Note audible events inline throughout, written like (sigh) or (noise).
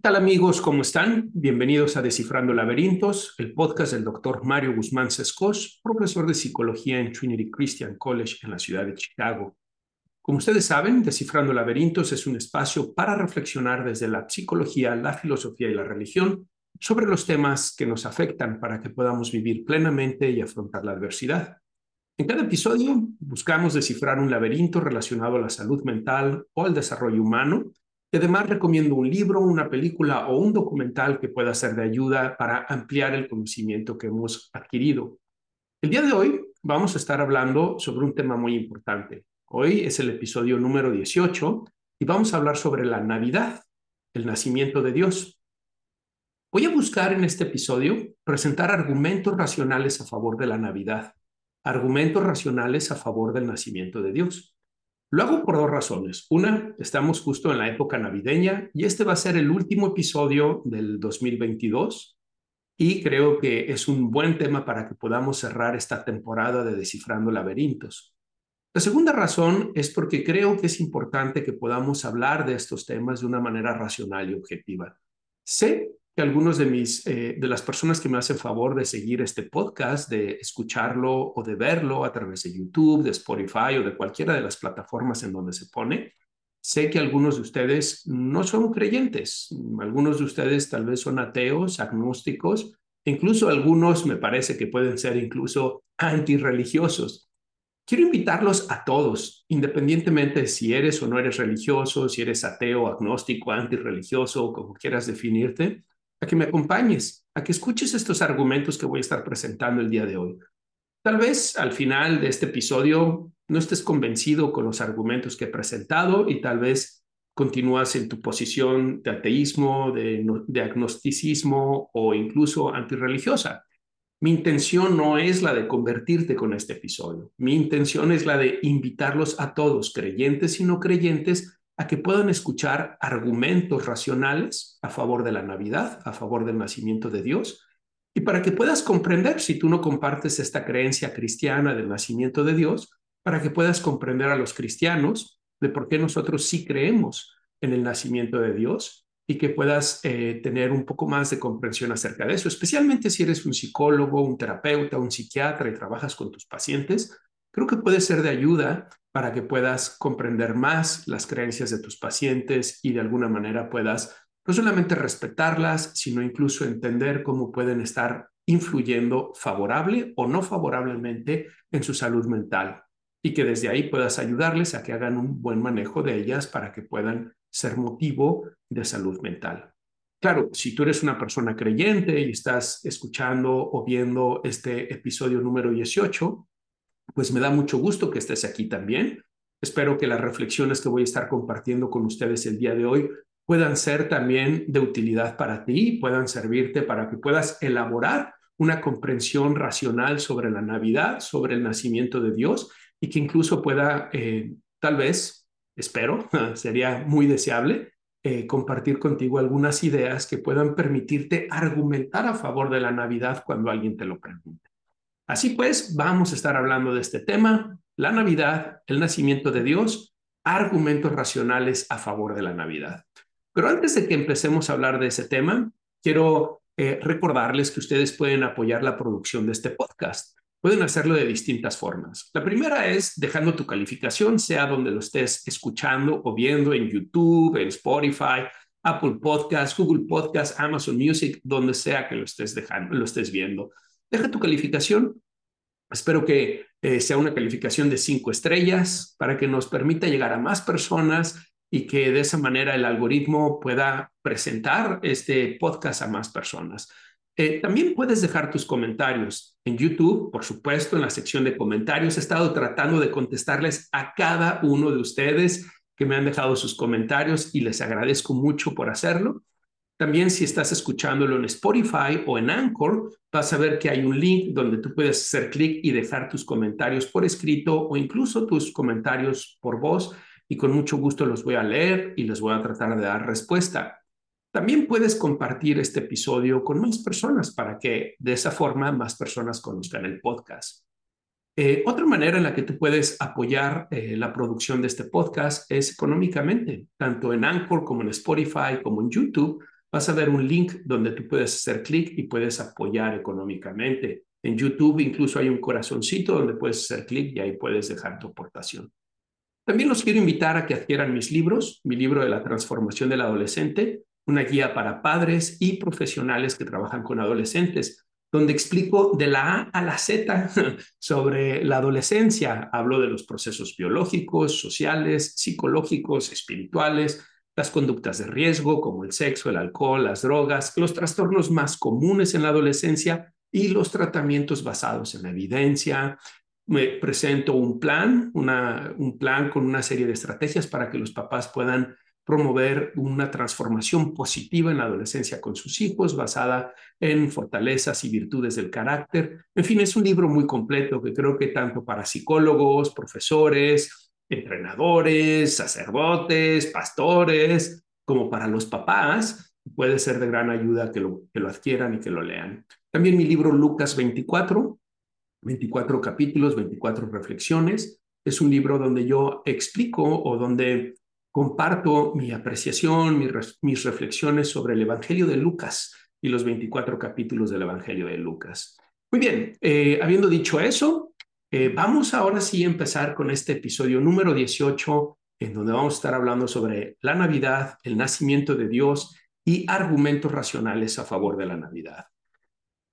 ¿Qué tal amigos? ¿Cómo están? Bienvenidos a Descifrando Laberintos, el podcast del doctor Mario Guzmán Sescos, profesor de psicología en Trinity Christian College en la ciudad de Chicago. Como ustedes saben, Descifrando Laberintos es un espacio para reflexionar desde la psicología, la filosofía y la religión sobre los temas que nos afectan para que podamos vivir plenamente y afrontar la adversidad. En cada episodio buscamos descifrar un laberinto relacionado a la salud mental o al desarrollo humano y además recomiendo un libro, una película o un documental que pueda ser de ayuda para ampliar el conocimiento que hemos adquirido. El día de hoy vamos a estar hablando sobre un tema muy importante. Hoy es el episodio número 18 y vamos a hablar sobre la Navidad, el nacimiento de Dios. Voy a buscar en este episodio presentar argumentos racionales a favor de la Navidad, argumentos racionales a favor del nacimiento de Dios. Lo hago por dos razones. Una, estamos justo en la época navideña y este va a ser el último episodio del 2022 y creo que es un buen tema para que podamos cerrar esta temporada de Descifrando Laberintos. La segunda razón es porque creo que es importante que podamos hablar de estos temas de una manera racional y objetiva. Sé que algunos de mis eh, de las personas que me hacen favor de seguir este podcast, de escucharlo o de verlo a través de YouTube, de Spotify o de cualquiera de las plataformas en donde se pone, sé que algunos de ustedes no son creyentes, algunos de ustedes tal vez son ateos, agnósticos, incluso algunos me parece que pueden ser incluso antirreligiosos. Quiero invitarlos a todos, independientemente de si eres o no eres religioso, si eres ateo, agnóstico, antirreligioso, como quieras definirte, a que me acompañes, a que escuches estos argumentos que voy a estar presentando el día de hoy. Tal vez al final de este episodio no estés convencido con los argumentos que he presentado y tal vez continúas en tu posición de ateísmo, de, agnosticismo o incluso antirreligiosa. Mi intención no es la de convertirte con este episodio. Mi intención es la de invitarlos a todos, creyentes y no creyentes, a que puedan escuchar argumentos racionales a favor de la Navidad, a favor del nacimiento de Dios, y para que puedas comprender, si tú no compartes esta creencia cristiana del nacimiento de Dios, para que puedas comprender a los cristianos de por qué nosotros sí creemos en el nacimiento de Dios y que puedas eh, tener un poco más de comprensión acerca de eso, especialmente si eres un psicólogo, un terapeuta, un psiquiatra y trabajas con tus pacientes, creo que puede ser de ayuda para que puedas comprender más las creencias de tus pacientes y de alguna manera puedas no solamente respetarlas, sino incluso entender cómo pueden estar influyendo favorable o no favorablemente en su salud mental y que desde ahí puedas ayudarles a que hagan un buen manejo de ellas para que puedan ser motivo de salud mental. Claro, si tú eres una persona creyente y estás escuchando o viendo este episodio número 18, pues me da mucho gusto que estés aquí también. Espero que las reflexiones que voy a estar compartiendo con ustedes el día de hoy puedan ser también de utilidad para ti, puedan servirte para que puedas elaborar una comprensión racional sobre la Navidad, sobre el nacimiento de Dios y que incluso pueda, eh, tal vez, espero, (laughs) sería muy deseable, eh, compartir contigo algunas ideas que puedan permitirte argumentar a favor de la Navidad cuando alguien te lo pregunte. Así pues, vamos a estar hablando de este tema, la Navidad, el nacimiento de Dios, argumentos racionales a favor de la Navidad. Pero antes de que empecemos a hablar de ese tema, quiero eh, recordarles que ustedes pueden apoyar la producción de este podcast. Pueden hacerlo de distintas formas. La primera es dejando tu calificación, sea donde lo estés escuchando o viendo en YouTube, en Spotify, Apple Podcasts, Google Podcasts, Amazon Music, donde sea que lo estés dejando, lo estés viendo deja tu calificación. Espero que eh, sea una calificación de cinco estrellas para que nos permita llegar a más personas y que de esa manera el algoritmo pueda presentar este podcast a más personas. Eh, también puedes dejar tus comentarios en YouTube, por supuesto, en la sección de comentarios. He estado tratando de contestarles a cada uno de ustedes que me han dejado sus comentarios y les agradezco mucho por hacerlo. También si estás escuchándolo en Spotify o en Anchor, vas a ver que hay un link donde tú puedes hacer clic y dejar tus comentarios por escrito o incluso tus comentarios por voz y con mucho gusto los voy a leer y les voy a tratar de dar respuesta. También puedes compartir este episodio con más personas para que de esa forma más personas conozcan el podcast. Eh, otra manera en la que tú puedes apoyar eh, la producción de este podcast es económicamente, tanto en Anchor como en Spotify como en YouTube vas a ver un link donde tú puedes hacer clic y puedes apoyar económicamente. En YouTube incluso hay un corazoncito donde puedes hacer clic y ahí puedes dejar tu aportación. También los quiero invitar a que adquieran mis libros, mi libro de la transformación del adolescente, una guía para padres y profesionales que trabajan con adolescentes, donde explico de la A a la Z (laughs) sobre la adolescencia. Hablo de los procesos biológicos, sociales, psicológicos, espirituales, las conductas de riesgo como el sexo, el alcohol, las drogas, los trastornos más comunes en la adolescencia y los tratamientos basados en la evidencia. Me presento un plan, una, un plan con una serie de estrategias para que los papás puedan promover una transformación positiva en la adolescencia con sus hijos, basada en fortalezas y virtudes del carácter. En fin, es un libro muy completo que creo que tanto para psicólogos, profesores, entrenadores, sacerdotes, pastores, como para los papás, puede ser de gran ayuda que lo, que lo adquieran y que lo lean. También mi libro Lucas 24, 24 capítulos, 24 reflexiones. Es un libro donde yo explico o donde comparto mi apreciación, mis reflexiones sobre el Evangelio de Lucas y los 24 capítulos del Evangelio de Lucas. Muy bien, eh, habiendo dicho eso, eh, vamos ahora sí a empezar con este episodio número 18, en donde vamos a estar hablando sobre la Navidad, el nacimiento de Dios y argumentos racionales a favor de la Navidad.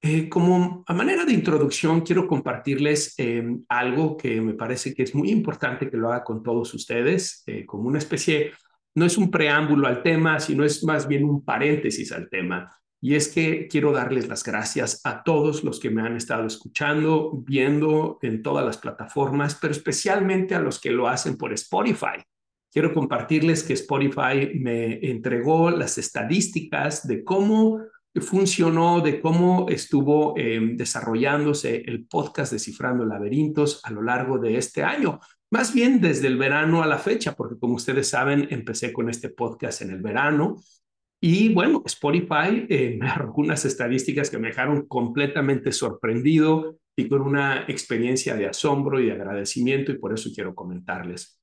Eh, como a manera de introducción, quiero compartirles em, algo que me parece que es muy importante que lo haga con todos ustedes, eh, como una especie, no es un preámbulo al tema, sino es más bien un paréntesis al tema. Y es que quiero darles las gracias a todos los que me han estado escuchando, viendo en todas las plataformas, pero especialmente a los que lo hacen por Spotify. Quiero compartirles que Spotify me entregó las estadísticas de cómo funcionó, de cómo estuvo em, desarrollándose el podcast Descifrando Laberintos a lo largo de este año. Más bien desde el verano a la fecha, porque como ustedes saben, empecé con este podcast en el verano y bueno, Spotify eh, (laughs) me arrojó unas estadísticas que me dejaron completamente sorprendido y con una experiencia de asombro y de agradecimiento y por eso quiero comentarles.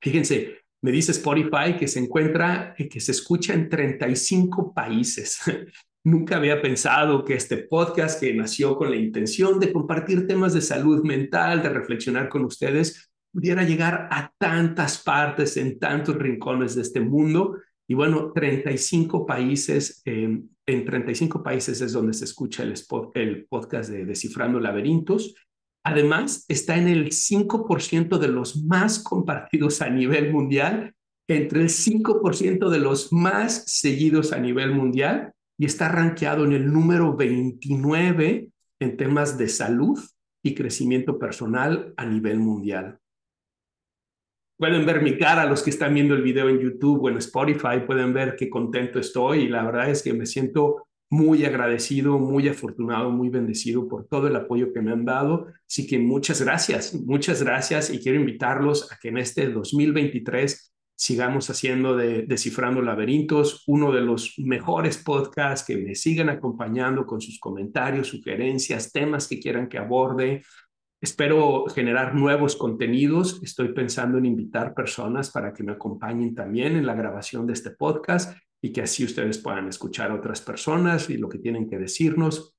Fíjense, me dice Spotify que se encuentra, eh, que se escucha en 35 países. (laughs) Nunca había pensado que este podcast que nació con la intención de compartir temas de salud mental, de reflexionar con ustedes, pudiera llegar a tantas partes, en tantos rincones de este mundo y bueno, 35 países, en 35 países es donde se escucha el, el podcast de Descifrando Laberintos. Además, está en el 5% de los más compartidos a nivel mundial, entre el 5% de los más seguidos a nivel mundial y está rankeado en el número 29 en temas de salud y crecimiento personal a nivel mundial. Pueden ver mi cara, los que están viendo el video en YouTube o en Spotify, pueden ver qué contento estoy y la verdad es que me siento muy agradecido, muy afortunado, muy bendecido por todo el apoyo que me han dado. Así que muchas gracias, muchas gracias y quiero invitarlos a que en este 2023 sigamos haciendo de Descifrando Laberintos uno de los mejores podcasts, que me sigan acompañando con sus comentarios, sugerencias, temas que quieran que aborde, Espero generar nuevos contenidos. Estoy pensando en invitar personas para que me acompañen también en la grabación de este podcast y que así ustedes puedan escuchar a otras personas y lo que tienen que decirnos.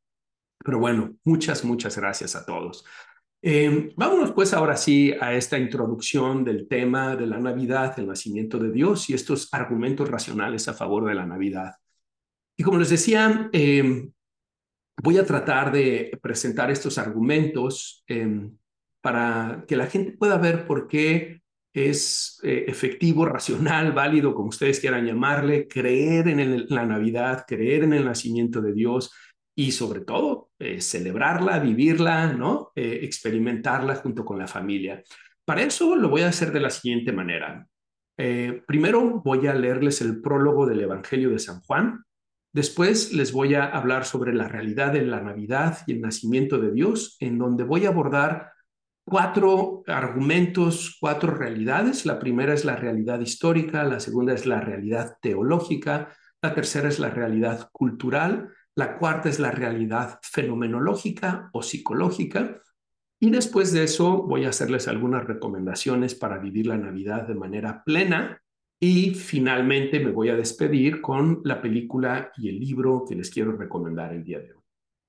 Pero bueno, muchas, muchas gracias a todos. Eh, vámonos pues ahora sí a esta introducción del tema de la Navidad, el nacimiento de Dios y estos argumentos racionales a favor de la Navidad. Y como les decía, eh, Voy a tratar de presentar estos argumentos em, para que la gente pueda ver por qué es eh, efectivo, racional, válido, como ustedes quieran llamarle, creer en la Navidad, creer en el nacimiento de Dios y sobre todo eh, celebrarla, vivirla, ¿no? Eh, experimentarla junto con la familia. Para eso lo voy a hacer de la siguiente manera. primero voy a leerles el prólogo del Evangelio de San Juan. Después les voy a hablar sobre la realidad de la Navidad y el nacimiento de Dios, en donde voy a abordar cuatro argumentos, cuatro realidades. La primera es la realidad histórica, la segunda es la realidad teológica, la tercera es la realidad cultural, la cuarta es la realidad fenomenológica o psicológica. Y después de eso voy a hacerles algunas recomendaciones para vivir la Navidad de manera plena. Y finalmente me voy a despedir con la película y el libro que les quiero recomendar el día de hoy.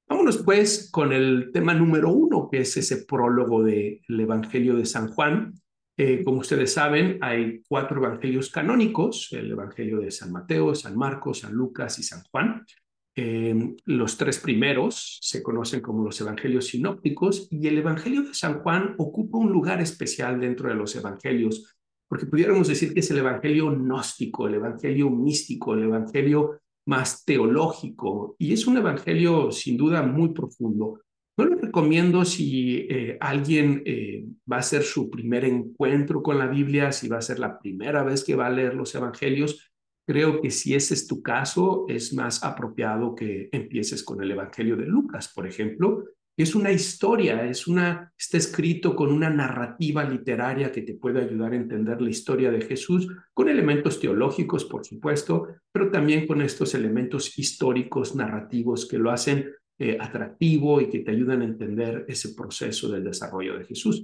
Vámonos pues con el tema número uno, que es ese prólogo del Evangelio de San Juan. Eh, como ustedes saben, hay cuatro evangelios canónicos, el Evangelio de San Mateo, San Marcos, San Lucas y San Juan. Eh, los tres primeros se conocen como los evangelios sinópticos y el Evangelio de San Juan ocupa un lugar especial dentro de los evangelios, porque pudiéramos decir que es el Evangelio gnóstico, el Evangelio místico, el Evangelio más teológico y es un evangelio sin duda muy profundo. No lo recomiendo si eh, alguien eh, va a ser su primer encuentro con la Biblia, si va a ser la primera vez que va a leer los evangelios. Creo que si ese es tu caso, es más apropiado que empieces con el Evangelio de Lucas, por ejemplo, es una historia, es una, está escrito con una narrativa literaria que te puede ayudar a entender la historia de Jesús, con elementos teológicos, por supuesto, pero también con estos elementos históricos, narrativos que lo hacen eh, atractivo y que te ayudan a entender ese proceso del desarrollo de Jesús.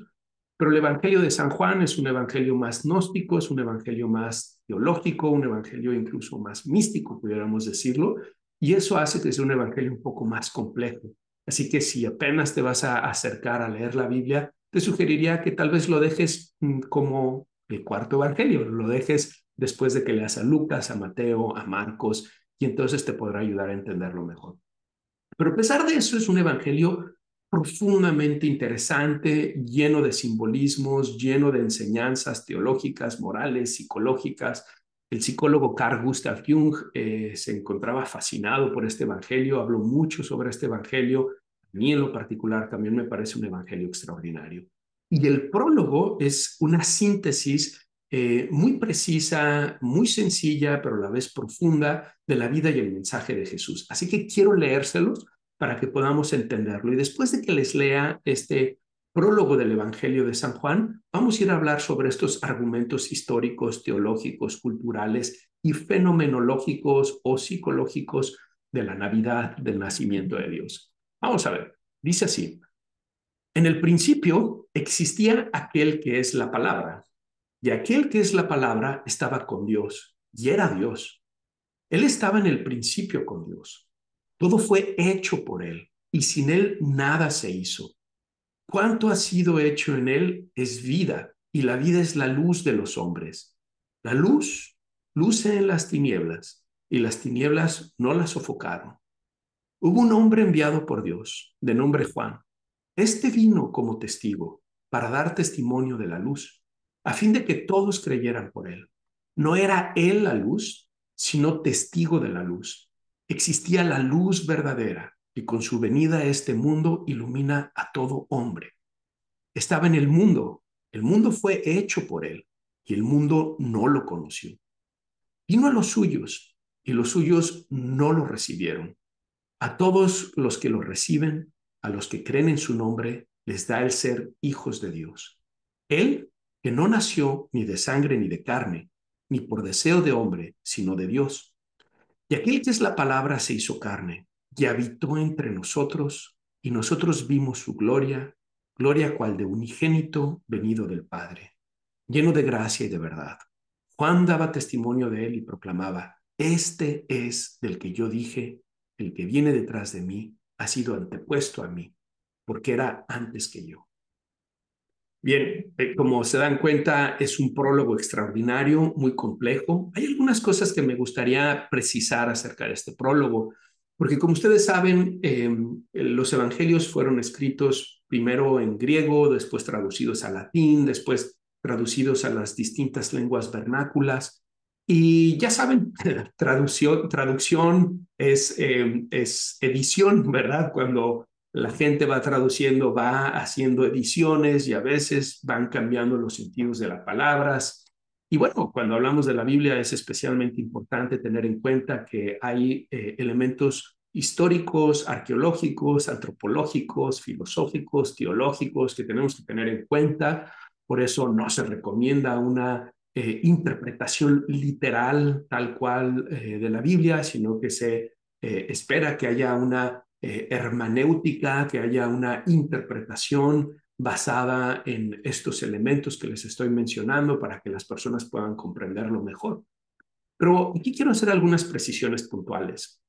Pero el Evangelio de San Juan es un evangelio más gnóstico, es un evangelio más teológico, un evangelio incluso más místico, pudiéramos decirlo, y eso hace que sea un evangelio un poco más complejo. Así que si apenas te vas a acercar a leer la Biblia, te sugeriría que tal vez lo dejes mm, como el cuarto evangelio, lo dejes después de que leas a Lucas, a Mateo, a Marcos, y entonces te podrá ayudar a entenderlo mejor. Pero a pesar de eso, es un evangelio profundamente interesante, lleno de simbolismos, lleno de enseñanzas teológicas, morales, psicológicas, el psicólogo Carl Gustav Jung eh, se encontraba fascinado por este evangelio, habló mucho sobre este evangelio. A mí en lo particular también me parece un evangelio extraordinario. Y el prólogo es una síntesis eh, muy precisa, muy sencilla, pero a la vez profunda de la vida y el mensaje de Jesús. Así que quiero leérselos para que podamos entenderlo. Y después de que les lea este prólogo del Evangelio de San Juan, vamos a ir a hablar sobre estos argumentos históricos, teológicos, culturales y fenomenológicos o psicológicos de la Navidad del nacimiento de Dios. Vamos a ver, dice así, en el principio existía aquel que es la palabra, y aquel que es la palabra estaba con Dios, y era Dios. Él estaba en el principio con Dios. Todo fue hecho por Él, y sin Él nada se hizo cuánto ha sido hecho en él es vida, y la vida es la luz de los hombres. La luz luce en las tinieblas, y las tinieblas no la sofocaron. Hubo un hombre enviado por Dios, de nombre Juan. Este vino como testigo, para dar testimonio de la luz, a fin de que todos creyeran por él. No era él la luz, sino testigo de la luz. Existía la luz verdadera, y con su venida a este mundo ilumina a todo hombre. Estaba en el mundo, el mundo fue hecho por él, y el mundo no lo conoció. Vino a los suyos, y los suyos no lo recibieron. A todos los que lo reciben, a los que creen en su nombre, les da el ser hijos de Dios. Él, que no nació ni de sangre ni de carne, ni por deseo de hombre, sino de Dios. Y aquel que es la palabra se hizo carne y habitó entre nosotros, y nosotros vimos su gloria, gloria cual de unigénito venido del Padre, lleno de gracia y de verdad. Juan daba testimonio de él y proclamaba, Este es del que yo dije, el que viene detrás de mí ha sido antepuesto a mí, porque era antes que yo. Bien, eh, como se dan cuenta, es un prólogo extraordinario, muy complejo. Hay algunas cosas que me gustaría precisar acerca de este prólogo. Porque como ustedes saben, em, los evangelios fueron escritos primero en griego, después traducidos a latín, después traducidos a las distintas lenguas vernáculas. Y ya saben, (laughs) traducción, traducción es, em, es edición, ¿verdad? Cuando la gente va traduciendo, va haciendo ediciones y a veces van cambiando los sentidos de las palabras. Y bueno, cuando hablamos de la Biblia es especialmente importante tener en cuenta que hay eh, elementos históricos, arqueológicos, antropológicos, filosóficos, teológicos que tenemos que tener en cuenta. Por eso no se recomienda una eh, interpretación literal tal cual eh, de la Biblia, sino que se espera que haya una hermenéutica, que haya una interpretación basada en estos elementos que les estoy mencionando para que las personas puedan comprenderlo mejor. Pero aquí quiero hacer algunas precisiones puntuales.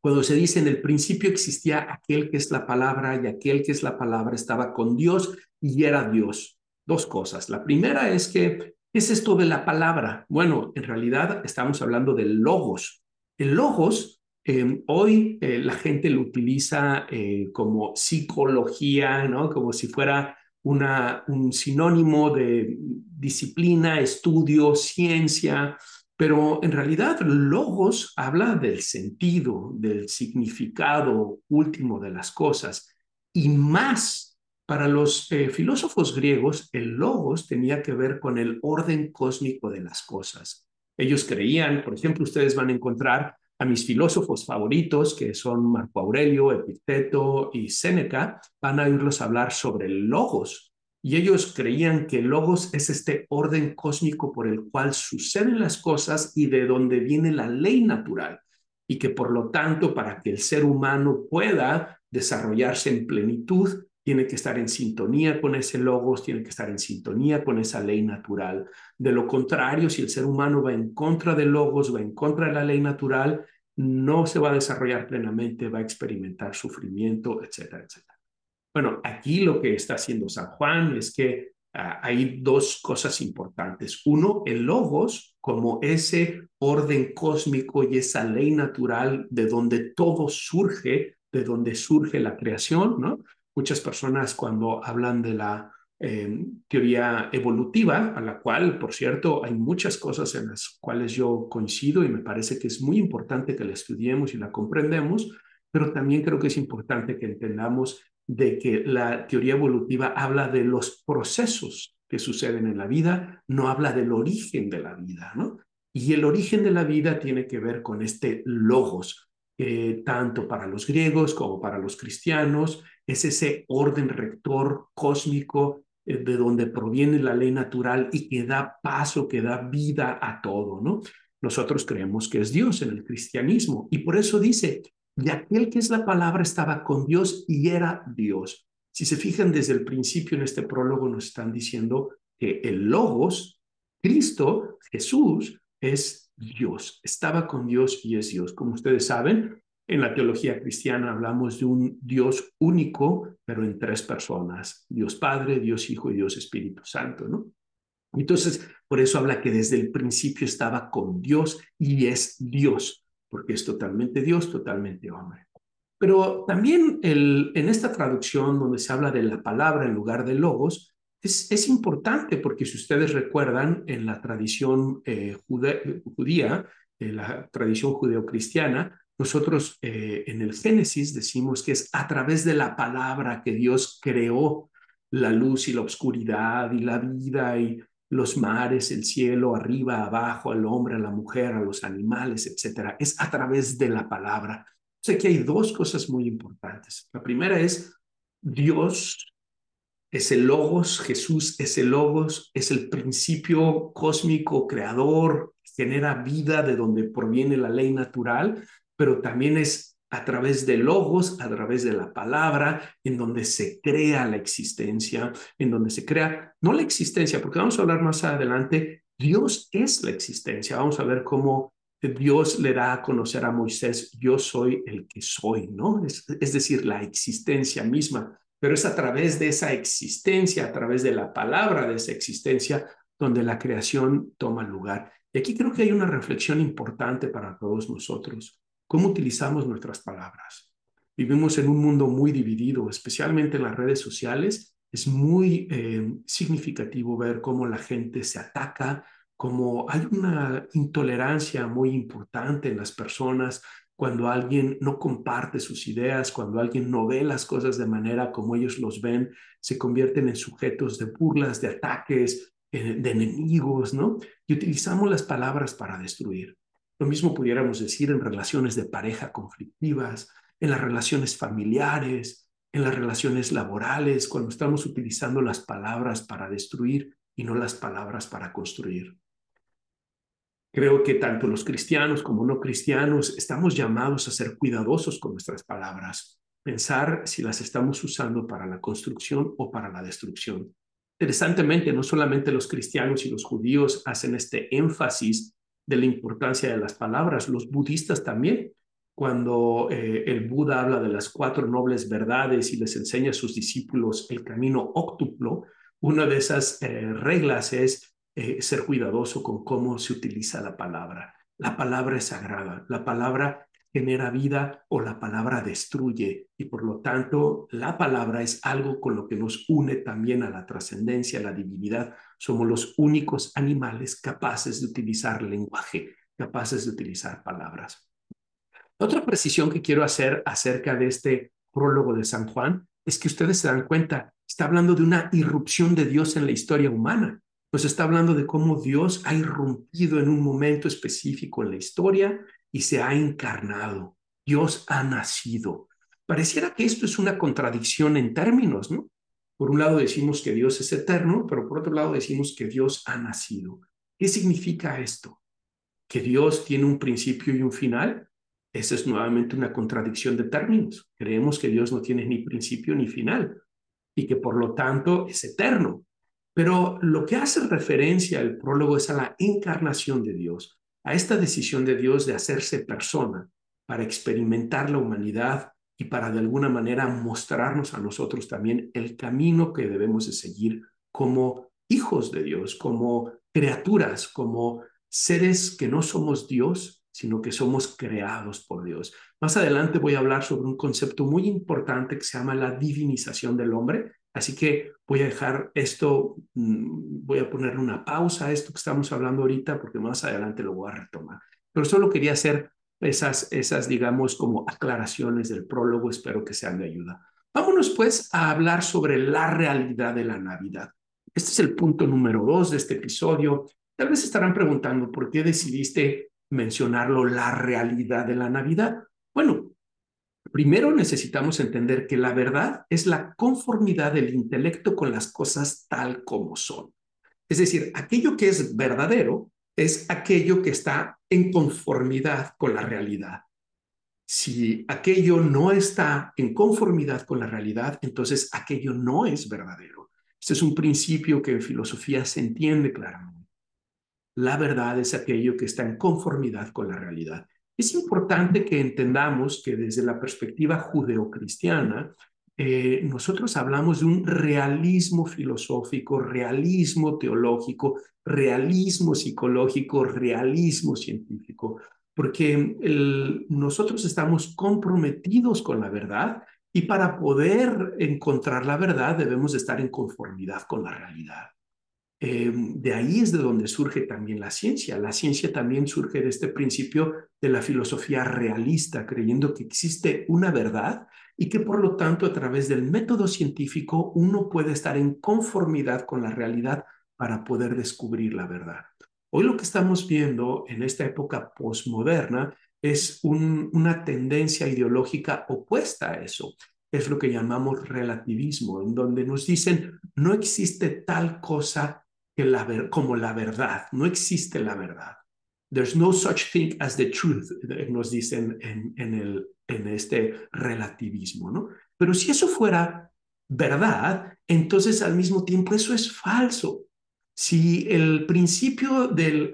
Cuando se dice en el principio existía aquel que es la palabra y aquel que es la palabra estaba con Dios y era Dios. Dos cosas. La primera es que, ¿qué es esto de la palabra? Bueno, en realidad estamos hablando del logos. El logos Em, hoy eh, la gente lo utiliza eh, como psicología, ¿no? Como si fuera un sinónimo de disciplina, estudio, ciencia, pero en realidad logos habla del sentido, del significado último de las cosas y más para los eh, filósofos griegos, el logos tenía que ver con el orden cósmico de las cosas. Ellos creían, por ejemplo, ustedes van a encontrar a mis filósofos favoritos, que son Marco Aurelio, Epicteto y Séneca, van a oírlos hablar sobre el logos. Y ellos creían que logos es este orden cósmico por el cual suceden las cosas y de donde viene la ley natural. Y que por lo tanto, para que el ser humano pueda desarrollarse en plenitud, tiene que estar en sintonía con ese logos, tiene que estar en sintonía con esa ley natural. De lo contrario, si el ser humano va en contra del logos, va en contra de la ley natural, no se va a desarrollar plenamente, va a experimentar sufrimiento, etcétera, etcétera. Bueno, aquí lo que está haciendo San Juan es que ah, hay dos cosas importantes. Uno, el logos como ese orden cósmico y esa ley natural de donde todo surge, de donde surge la creación, ¿no? Muchas personas cuando hablan de la eh, teoría evolutiva, a la cual, por cierto, hay muchas cosas en las cuales yo coincido y me parece que es muy importante que la estudiemos y la comprendemos, pero también creo que es importante que entendamos de que la teoría evolutiva habla de los procesos que suceden en la vida, no habla del origen de la vida, ¿no? Y el origen de la vida tiene que ver con este logos, eh, tanto para los griegos como para los cristianos, es ese orden rector cósmico eh, de donde proviene la ley natural y que da paso, que da vida a todo, ¿no? Nosotros creemos que es Dios en el cristianismo y por eso dice, y aquel que es la palabra estaba con Dios y era Dios. Si se fijan desde el principio en este prólogo nos están diciendo que el logos, Cristo, Jesús, es Dios, estaba con Dios y es Dios. Como ustedes saben, en la teología cristiana hablamos de un Dios único, pero en tres personas, Dios Padre, Dios Hijo y Dios Espíritu Santo, ¿no? Entonces, por eso habla que desde el principio estaba con Dios y es Dios, porque es totalmente Dios, totalmente hombre. Pero también el, en esta traducción donde se habla de la palabra en lugar de logos, es, importante porque si ustedes recuerdan en la tradición eh, judía, en la tradición judeocristiana, nosotros eh, en el Génesis decimos que es a través de la palabra que Dios creó la luz y la oscuridad y la vida y los mares, el cielo, arriba, abajo, al hombre, a la mujer, a los animales, etcétera. Es a través de la palabra. O sea que hay dos cosas muy importantes. La primera es Dios es el logos, Jesús es el logos, es el principio cósmico creador, genera vida de donde proviene la ley natural, pero también es a través de logos, a través de la palabra, en donde se crea la existencia, en donde se crea, no la existencia, porque vamos a hablar más adelante, Dios es la existencia. Vamos a ver cómo Dios le da a conocer a Moisés, yo soy el que soy, ¿no? Es, es decir, la existencia misma, pero es a través de esa existencia, a través de la palabra de esa existencia, donde la creación toma lugar. Y aquí creo que hay una reflexión importante para todos nosotros. Cómo utilizamos nuestras palabras. Vivimos en un mundo muy dividido, especialmente en las redes sociales. Es muy eh, significativo ver cómo la gente se ataca, cómo hay una intolerancia muy importante en las personas cuando alguien no comparte sus ideas, cuando alguien no ve las cosas de manera como ellos los ven, se convierten en sujetos de burlas, de ataques, eh, de enemigos, ¿no? Y utilizamos las palabras para destruir. Lo mismo pudiéramos decir en relaciones de pareja conflictivas, en las relaciones familiares, en las relaciones laborales, cuando estamos utilizando las palabras para destruir y no las palabras para construir. Creo que tanto los cristianos como no cristianos estamos llamados a ser cuidadosos con nuestras palabras, pensar si las estamos usando para la construcción o para la destrucción. Interesantemente, no solamente los cristianos y los judíos hacen este énfasis de la importancia de las palabras, los budistas también. Cuando eh, el Buda habla de las cuatro nobles verdades y les enseña a sus discípulos el camino óctuplo, una de esas eh, reglas es eh, ser cuidadoso con cómo se utiliza la palabra. La palabra es sagrada, la palabra genera vida o la palabra destruye y por lo tanto la palabra es algo con lo que nos une también a la trascendencia, a la divinidad. Somos los únicos animales capaces de utilizar lenguaje, capaces de utilizar palabras. Otra precisión que quiero hacer acerca de este prólogo de San Juan es que ustedes se dan cuenta, está hablando de una irrupción de Dios en la historia humana nos está hablando de cómo Dios ha irrumpido en un momento específico en la historia y se ha encarnado. Dios ha nacido. Pareciera que esto es una contradicción en términos, ¿no? Por un lado decimos que Dios es eterno, pero por otro lado decimos que Dios ha nacido. ¿Qué significa esto? ¿Que Dios tiene un principio y un final? Esa es nuevamente una contradicción de términos. Creemos que Dios no tiene ni principio ni final y que por lo tanto es eterno. Pero lo que hace referencia al prólogo es a la encarnación de Dios, a esta decisión de Dios de hacerse persona para experimentar la humanidad y para de alguna manera mostrarnos a nosotros también el camino que debemos de seguir como hijos de Dios, como criaturas, como seres que no somos Dios, sino que somos creados por Dios. Más adelante voy a hablar sobre un concepto muy importante que se llama la divinización del hombre Así que voy a dejar esto, mm, voy a ponerle una pausa a esto que estamos hablando ahorita porque más adelante lo voy a retomar. Pero solo quería hacer esas, esas, digamos, como aclaraciones del prólogo, espero que sean de ayuda. Vámonos pues a hablar sobre la realidad de la Navidad. Este es el punto número dos de este episodio. Tal vez estarán preguntando por qué decidiste mencionarlo, la realidad de la Navidad. Bueno, Primero necesitamos entender que la verdad es la conformidad del intelecto con las cosas tal como son. Es decir, aquello que es verdadero es aquello que está en conformidad con la realidad. Si aquello no está en conformidad con la realidad, entonces aquello no es verdadero. Este es un principio que en filosofía se entiende claramente. La verdad es aquello que está en conformidad con la realidad. Es importante que entendamos que desde la perspectiva judeocristiana, eh, nosotros hablamos de un realismo filosófico, realismo teológico, realismo psicológico, realismo científico, porque nosotros estamos comprometidos con la verdad y para poder encontrar la verdad debemos estar en conformidad con la realidad. Eh, de ahí es de donde surge también la ciencia. La ciencia también surge de este principio de la filosofía realista, creyendo que existe una verdad y que por lo tanto a través del método científico uno puede estar en conformidad con la realidad para poder descubrir la verdad. Hoy lo que estamos viendo en esta época posmoderna es una tendencia ideológica opuesta a eso. Es lo que llamamos relativismo, en donde nos dicen no existe tal cosa que la como la verdad. No existe la verdad. There's no such thing as the truth, eh, nos dicen en, en, el, en este relativismo, ¿no? Pero si eso fuera verdad, entonces al mismo tiempo eso es falso. Si el principio del,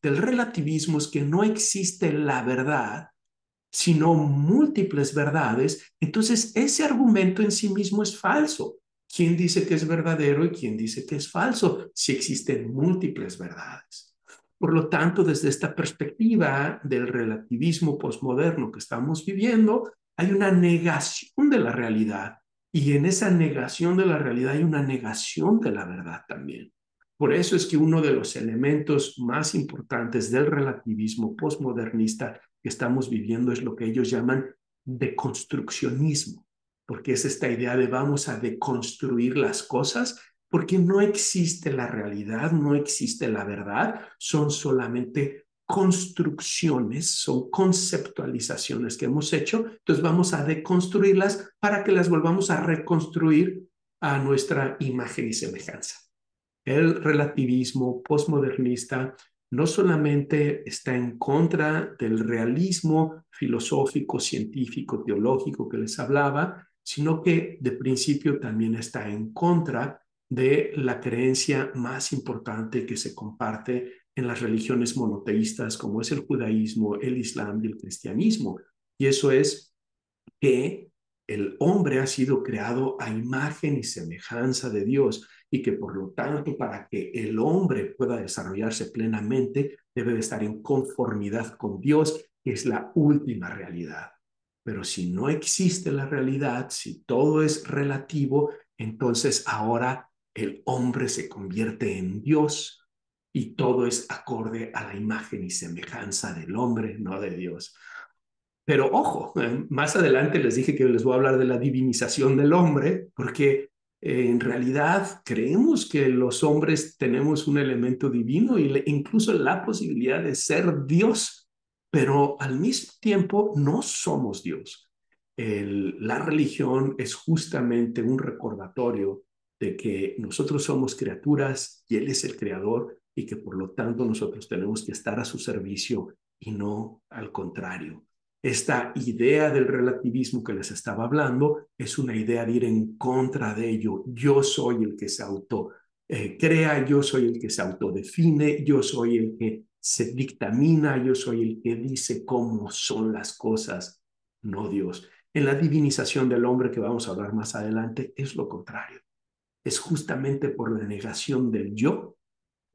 del relativismo es que no existe la verdad, sino múltiples verdades, entonces ese argumento en sí mismo es falso quién dice que es verdadero y quién dice que es falso, si existen múltiples verdades. Por lo tanto, desde esta perspectiva del relativismo posmoderno que estamos viviendo, hay una negación de la realidad y en esa negación de la realidad hay una negación de la verdad también. Por eso es que uno de los elementos más importantes del relativismo postmodernista que estamos viviendo es lo que ellos llaman deconstruccionismo, porque es esta idea de vamos a deconstruir las cosas, porque no existe la realidad, no existe la verdad, son solamente construcciones, son conceptualizaciones que hemos hecho, entonces vamos a deconstruirlas para que las volvamos a reconstruir a nuestra imagen y semejanza. El relativismo postmodernista no solamente está en contra del realismo filosófico, científico, teológico que les hablaba, sino que de principio también está en contra de la creencia más importante que se comparte en las religiones monoteístas como es el judaísmo, el islam y el cristianismo. Y eso es que el hombre ha sido creado a imagen y semejanza de Dios y que por lo tanto para que el hombre pueda desarrollarse plenamente debe de estar en conformidad con Dios, que es la última realidad. Pero si no existe la realidad, si todo es relativo, entonces ahora el hombre se convierte en Dios y todo es acorde a la imagen y semejanza del hombre, no de Dios. Pero ojo, eh, más adelante les dije que les voy a hablar de la divinización del hombre, porque eh, en realidad creemos que los hombres tenemos un elemento divino e incluso la posibilidad de ser Dios, pero al mismo tiempo no somos Dios. la religión es justamente un recordatorio de que nosotros somos criaturas y Él es el creador y que por lo tanto nosotros tenemos que estar a su servicio y no al contrario. Esta idea del relativismo que les estaba hablando es una idea de ir en contra de ello. Yo soy el que se auto eh, crea, yo soy el que se autodefine, yo soy el que se dictamina, yo soy el que dice cómo son las cosas, no Dios. En la divinización del hombre que vamos a hablar más adelante es lo contrario. Es justamente por la negación del yo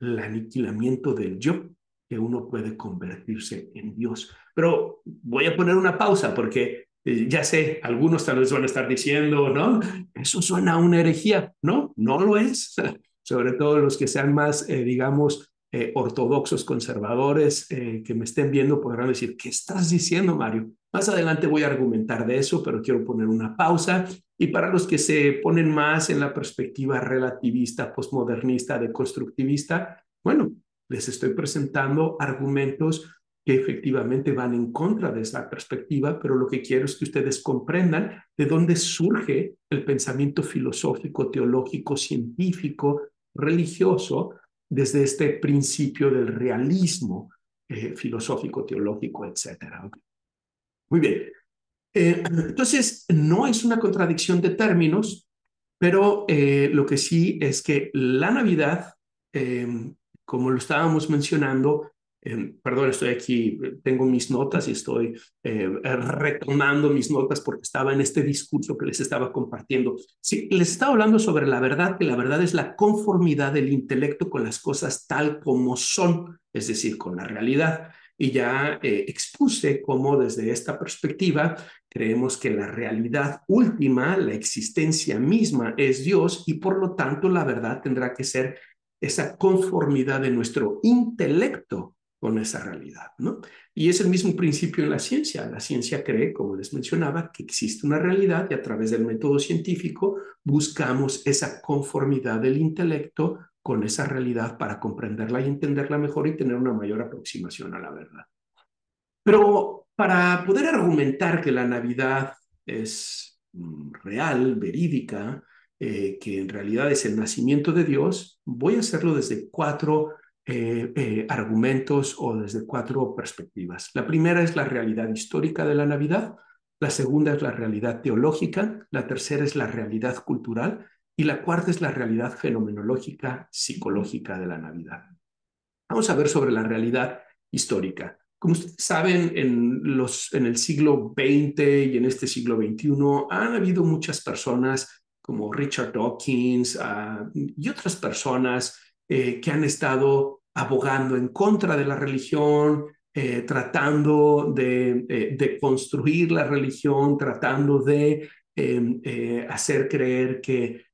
el aniquilamiento del yo, que uno puede convertirse en Dios. Pero voy a poner una pausa porque eh, ya sé, algunos tal vez van a estar diciendo, ¿no? Eso suena a una herejía. No, no lo es. (laughs) Sobre todo los que sean más, eh, digamos, eh, ortodoxos, conservadores, que me estén viendo podrán decir, ¿qué estás diciendo, Mario? Más adelante voy a argumentar de eso, pero quiero poner una pausa. Y para los que se ponen más en la perspectiva relativista, postmodernista, deconstructivista, bueno, les estoy presentando argumentos que efectivamente van en contra de esa perspectiva, pero lo que quiero es que ustedes comprendan de dónde surge el pensamiento filosófico, teológico, científico, religioso, desde este principio del realismo eh, filosófico, teológico, etc. Muy bien. Eh, entonces, no es una contradicción de términos, pero eh, lo que sí es que la Navidad, em, como lo estábamos mencionando, em, perdón, estoy aquí, tengo mis notas y estoy eh, retomando mis notas porque estaba en este discurso que les estaba compartiendo. Sí, les estaba hablando sobre la verdad, que la verdad es la conformidad del intelecto con las cosas tal como son, es decir, con la realidad y ya eh, expuse cómo desde esta perspectiva creemos que la realidad última, la existencia misma es Dios y por lo tanto la verdad tendrá que ser esa conformidad de nuestro intelecto con esa realidad, ¿no? Y es el mismo principio en la ciencia. La ciencia cree, como les mencionaba, que existe una realidad y a través del método científico buscamos esa conformidad del intelecto con esa realidad para comprenderla y entenderla mejor y tener una mayor aproximación a la verdad. Pero para poder argumentar que la Navidad es mm, real, verídica, eh, que en realidad es el nacimiento de Dios, voy a hacerlo desde cuatro eh, eh, argumentos o desde cuatro perspectivas. La primera es la realidad histórica de la Navidad, la segunda es la realidad teológica, la tercera es la realidad cultural y la cuarta es la realidad fenomenológica psicológica de la Navidad. Vamos a ver sobre la realidad histórica. Como ustedes saben, en, los, en el siglo XX y en este siglo XXI han habido muchas personas como Richard Dawkins ah, y otras personas eh, que han estado abogando en contra de la religión, eh, tratando de, eh, de, construir la religión, tratando de em, hacer creer que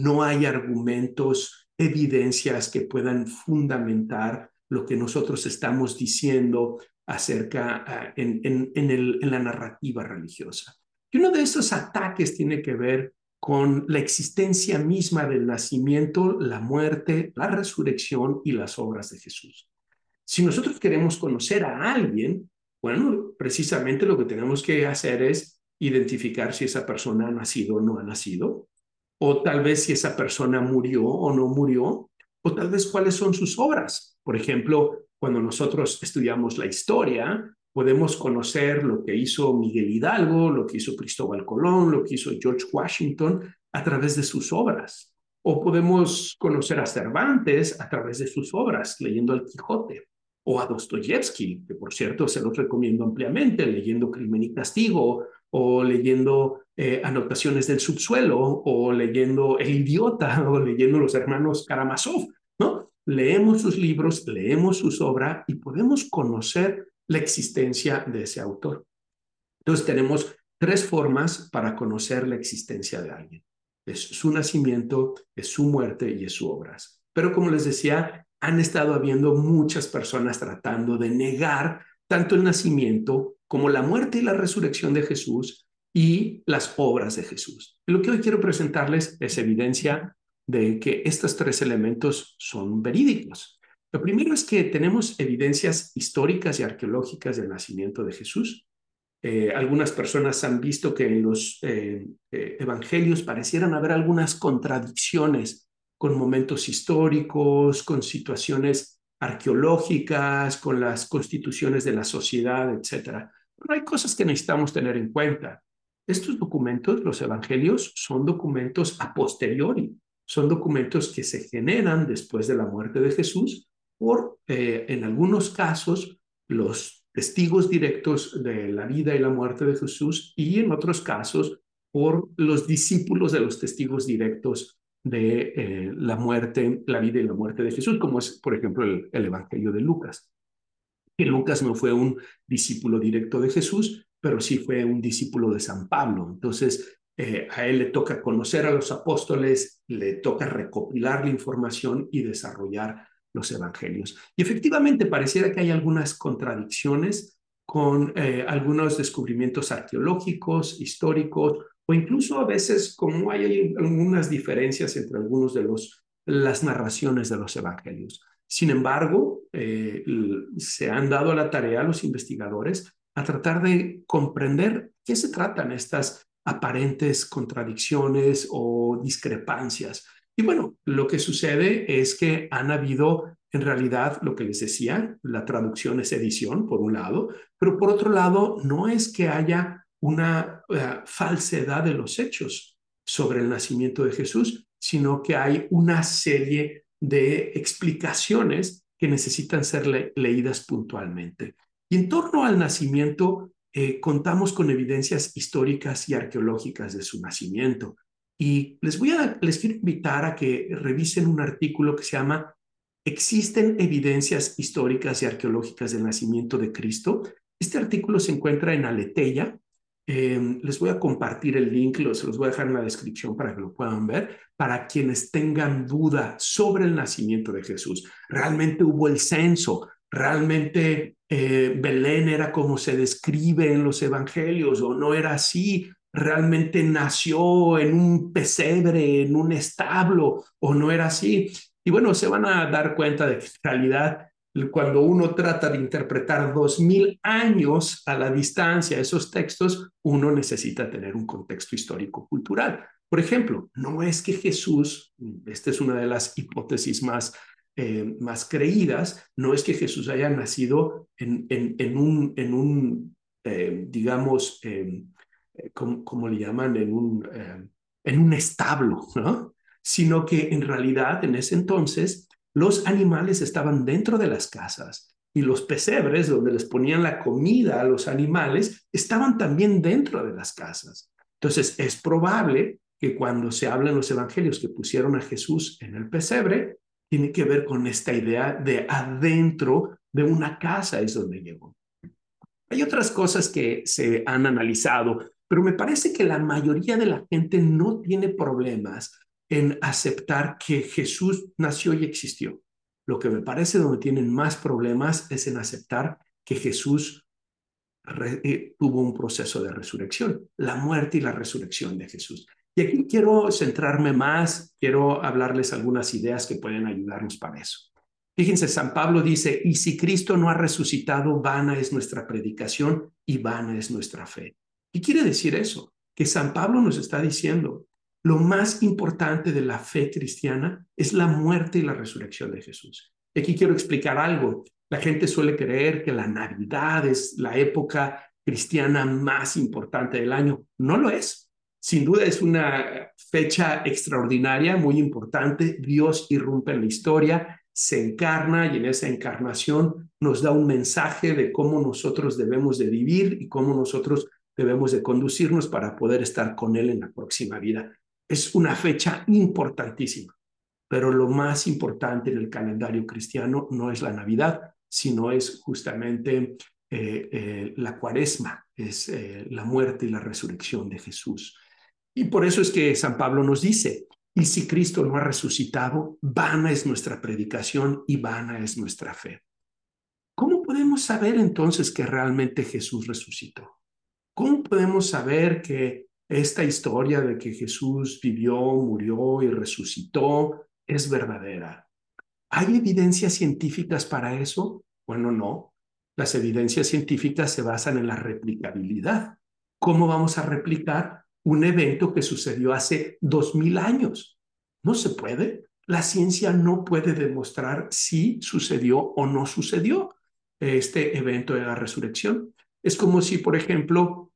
no hay argumentos, evidencias que puedan fundamentar lo que nosotros estamos diciendo acerca ah, en, en, en, el, en la narrativa religiosa. Y uno de esos ataques tiene que ver con la existencia misma del nacimiento, la muerte, la resurrección y las obras de Jesús. Si nosotros queremos conocer a alguien, bueno, precisamente lo que tenemos que hacer es identificar si esa persona ha nacido o no ha nacido, o tal vez si esa persona murió o no murió, o tal vez cuáles son sus obras. Por ejemplo, cuando nosotros estudiamos la historia, podemos conocer lo que hizo Miguel Hidalgo, lo que hizo Cristóbal Colón, lo que hizo George Washington a través de sus obras. O podemos conocer a Cervantes a través de sus obras, leyendo El Quijote o a Dostoyevsky, que por cierto se los recomiendo ampliamente, leyendo Crimen y Castigo, o leyendo eh, Anotaciones del Subsuelo, o leyendo El Idiota, (laughs) o leyendo Los Hermanos Karamazov, ¿no? Leemos sus libros, leemos sus obras y podemos conocer la existencia de ese autor. Entonces tenemos tres formas para conocer la existencia de alguien. Es su nacimiento, es su muerte y es su obras. Pero como les decía, han estado habiendo muchas personas tratando de negar tanto el nacimiento como la muerte y la resurrección de Jesús y las obras de Jesús. lo que hoy quiero presentarles es evidencia de que estos tres elementos son verídicos. Lo primero es que tenemos evidencias históricas y arqueológicas del nacimiento de Jesús. Eh, algunas personas han visto que en los eh, eh, evangelios parecieran haber algunas contradicciones con momentos históricos, con situaciones arqueológicas, con las constituciones de la sociedad, etc. Pero hay cosas que necesitamos tener en cuenta. Estos documentos, los evangelios, son documentos a posteriori, son documentos que se generan después de la muerte de Jesús por, eh, en algunos casos, los testigos directos de la vida y la muerte de Jesús y en otros casos por los discípulos de los testigos directos de eh, la muerte, la vida y la muerte de Jesús, como es, por ejemplo, el, Evangelio de Lucas. Que Lucas no fue un discípulo directo de Jesús, pero sí fue un discípulo de San Pablo. Entonces, eh, a él le toca conocer a los apóstoles, le toca recopilar la información y desarrollar los evangelios. Y efectivamente pareciera que hay algunas contradicciones con eh, algunos descubrimientos arqueológicos, históricos o incluso a veces como hay algunas diferencias entre algunos de los las narraciones de los evangelios. Sin embargo, eh, se han dado la tarea a los investigadores a tratar de comprender qué se tratan estas aparentes contradicciones o discrepancias. Y bueno, lo que sucede es que han habido en realidad lo que les decía, la traducción es edición, por un lado, pero por otro lado, no es que haya una eh, falsedad de los hechos sobre el nacimiento de Jesús, sino que hay una serie de explicaciones que necesitan ser leídas puntualmente. Y en torno al nacimiento, eh, contamos con evidencias históricas y arqueológicas de su nacimiento. Y les voy a, les quiero invitar a que revisen un artículo que se llama ¿Existen evidencias históricas y arqueológicas del nacimiento de Cristo? Este artículo se encuentra en Aleteya, Em, les voy a compartir el link, se los voy a dejar en la descripción para que lo puedan ver, para quienes tengan duda sobre el nacimiento de Jesús. Realmente hubo el censo, realmente eh, Belén era como se describe en los evangelios o no era así, realmente nació en un pesebre, en un establo o no era así. Y bueno, se van a dar cuenta de que en realidad cuando uno trata de interpretar dos mil años a la distancia esos textos, uno necesita tener un contexto histórico-cultural. Por ejemplo, no es que Jesús, esta es una de las hipótesis más, eh, más creídas, no es que Jesús haya nacido en, en, un, en un eh, digamos, eh, ¿cómo, le llaman? En un, en un establo, ¿no? Sino que en realidad en ese entonces los animales estaban dentro de las casas y los pesebres donde les ponían la comida a los animales estaban también dentro de las casas. Entonces es probable que cuando se habla en los evangelios que pusieron a Jesús en el pesebre, tiene que ver con esta idea de adentro de una casa es donde llegó. Hay otras cosas que se han analizado, pero me parece que la mayoría de la gente no tiene problemas en aceptar que Jesús nació y existió. Lo que me parece donde tienen más problemas es en aceptar que Jesús eh, tuvo un proceso de resurrección, la muerte y la resurrección de Jesús. Y aquí quiero centrarme más, quiero hablarles algunas ideas que pueden ayudarnos para eso. Fíjense, San Pablo dice, y si Cristo no ha resucitado, vana es nuestra predicación y vana es nuestra fe. ¿Qué quiere decir eso? Que San Pablo nos está diciendo, lo más importante de la fe cristiana es la muerte y la resurrección de Jesús. Y aquí quiero explicar algo. La gente suele creer que la Navidad es la época cristiana más importante del año. No lo es. Sin duda es una fecha extraordinaria, muy importante. Dios irrumpe en la historia se encarna y en esa encarnación nos da un mensaje de cómo nosotros debemos de vivir y cómo nosotros debemos de conducirnos para poder estar con Él en la próxima vida. Es una fecha importantísima, pero lo más importante en el calendario cristiano no es la Navidad, sino es justamente eh, eh, la cuaresma, es eh, la muerte y la resurrección de Jesús. Y por eso es que San Pablo nos dice, y si Cristo no ha resucitado, vana es nuestra predicación y vana es nuestra fe. ¿Cómo podemos saber entonces que realmente Jesús resucitó? ¿Cómo podemos saber que esta historia de que Jesús vivió, murió y resucitó es verdadera? ¿Hay evidencias científicas para eso? Bueno, no. Las evidencias científicas se basan en la replicabilidad. ¿Cómo vamos a replicar un evento que sucedió hace dos mil años. No se puede. La ciencia no puede demostrar si sucedió o no sucedió este evento de la resurrección. Es como si, por ejemplo,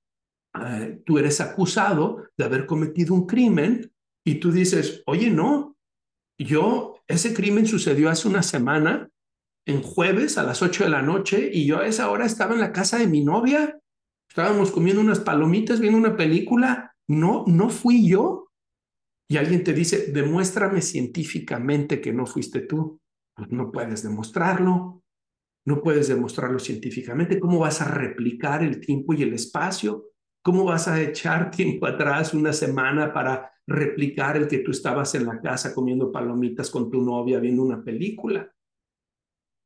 eh, tú eres acusado de haber cometido un crimen y tú dices, oye, no, yo, ese crimen sucedió hace una semana, en jueves a las 8 de la noche, y yo a esa hora estaba en la casa de mi novia, estábamos comiendo unas palomitas, viendo una película, no, no fui yo. Y alguien te dice, demuéstrame científicamente que no fuiste tú. Pues no puedes demostrarlo. No puedes demostrarlo científicamente. ¿Cómo vas a replicar el tiempo y el espacio? ¿Cómo vas a echar tiempo atrás una semana para replicar el que tú estabas en la casa comiendo palomitas con tu novia viendo una película?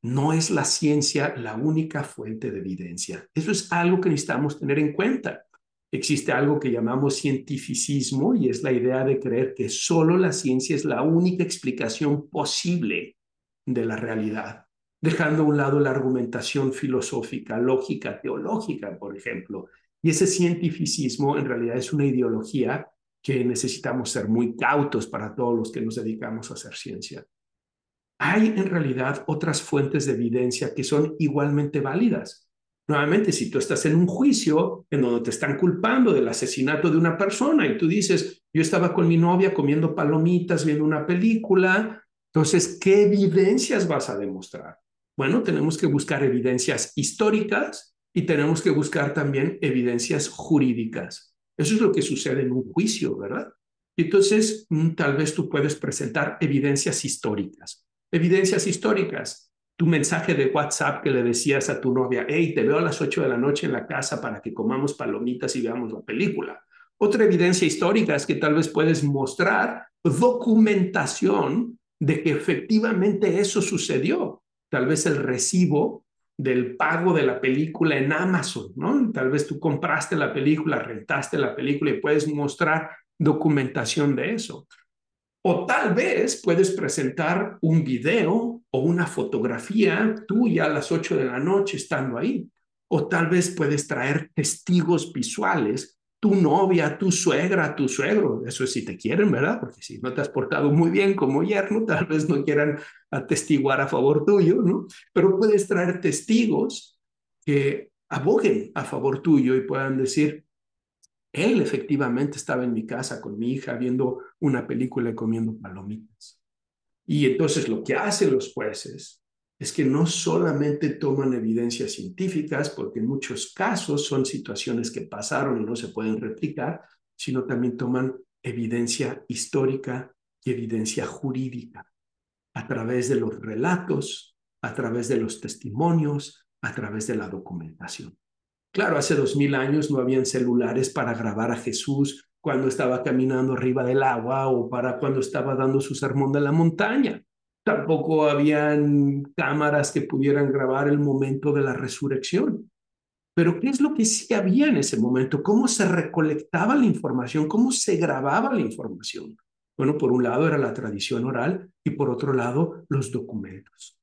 No es la ciencia la única fuente de evidencia. Eso es algo que necesitamos tener en cuenta existe algo que llamamos cientificismo y es la idea de creer que solo la ciencia es la única explicación posible de la realidad, dejando a un lado la argumentación filosófica, lógica, teológica, por ejemplo. Y ese cientificismo en realidad es una ideología que necesitamos ser muy cautos para todos los que nos dedicamos a hacer ciencia. Hay en realidad otras fuentes de evidencia que son igualmente válidas Nuevamente, si tú estás en un juicio en donde te están culpando del asesinato de una persona y tú dices, yo estaba con mi novia comiendo palomitas, viendo una película, entonces, ¿qué evidencias vas a demostrar? Bueno, tenemos que buscar evidencias históricas y tenemos que buscar también evidencias jurídicas. Eso es lo que sucede en un juicio, ¿verdad? Entonces, mm, tal vez tú puedes presentar evidencias históricas. Evidencias históricas tu mensaje de WhatsApp que le decías a tu novia, hey, te veo a las 8 de la noche en la casa para que comamos palomitas y veamos la película. Otra evidencia histórica es que tal vez puedes mostrar documentación de que efectivamente eso sucedió. Tal vez el recibo del pago de la película en Amazon, ¿no? Tal vez tú compraste la película, rentaste la película y puedes mostrar documentación de eso. O tal vez puedes presentar un video o una fotografía tuya a las 8 de la noche estando ahí. O tal vez puedes traer testigos visuales, tu novia, tu suegra, tu suegro. Eso es si te quieren, ¿verdad? Porque si no te has portado muy bien como yerno, tal vez no quieran atestiguar a favor tuyo, ¿no? Pero puedes traer testigos que aboguen a favor tuyo y puedan decir, él efectivamente estaba en mi casa con mi hija viendo una película y comiendo palomitas. Y entonces lo que hacen los jueces es que no solamente toman evidencias científicas, porque en muchos casos son situaciones que pasaron y no se pueden replicar, sino también toman evidencia histórica y evidencia jurídica. a través de los relatos, a través de los testimonios, a través de la documentación. Claro, hace dos mil años no habían celulares para grabar a Jesús cuando estaba caminando arriba del agua o para cuando estaba dando su sermón de la montaña. Tampoco habían cámaras que pudieran grabar el momento de la resurrección. Pero ¿qué es lo que sí había en ese momento? ¿Cómo se recolectaba la información? ¿Cómo se grababa la información? Bueno, por un lado era la tradición oral y por otro lado los documentos.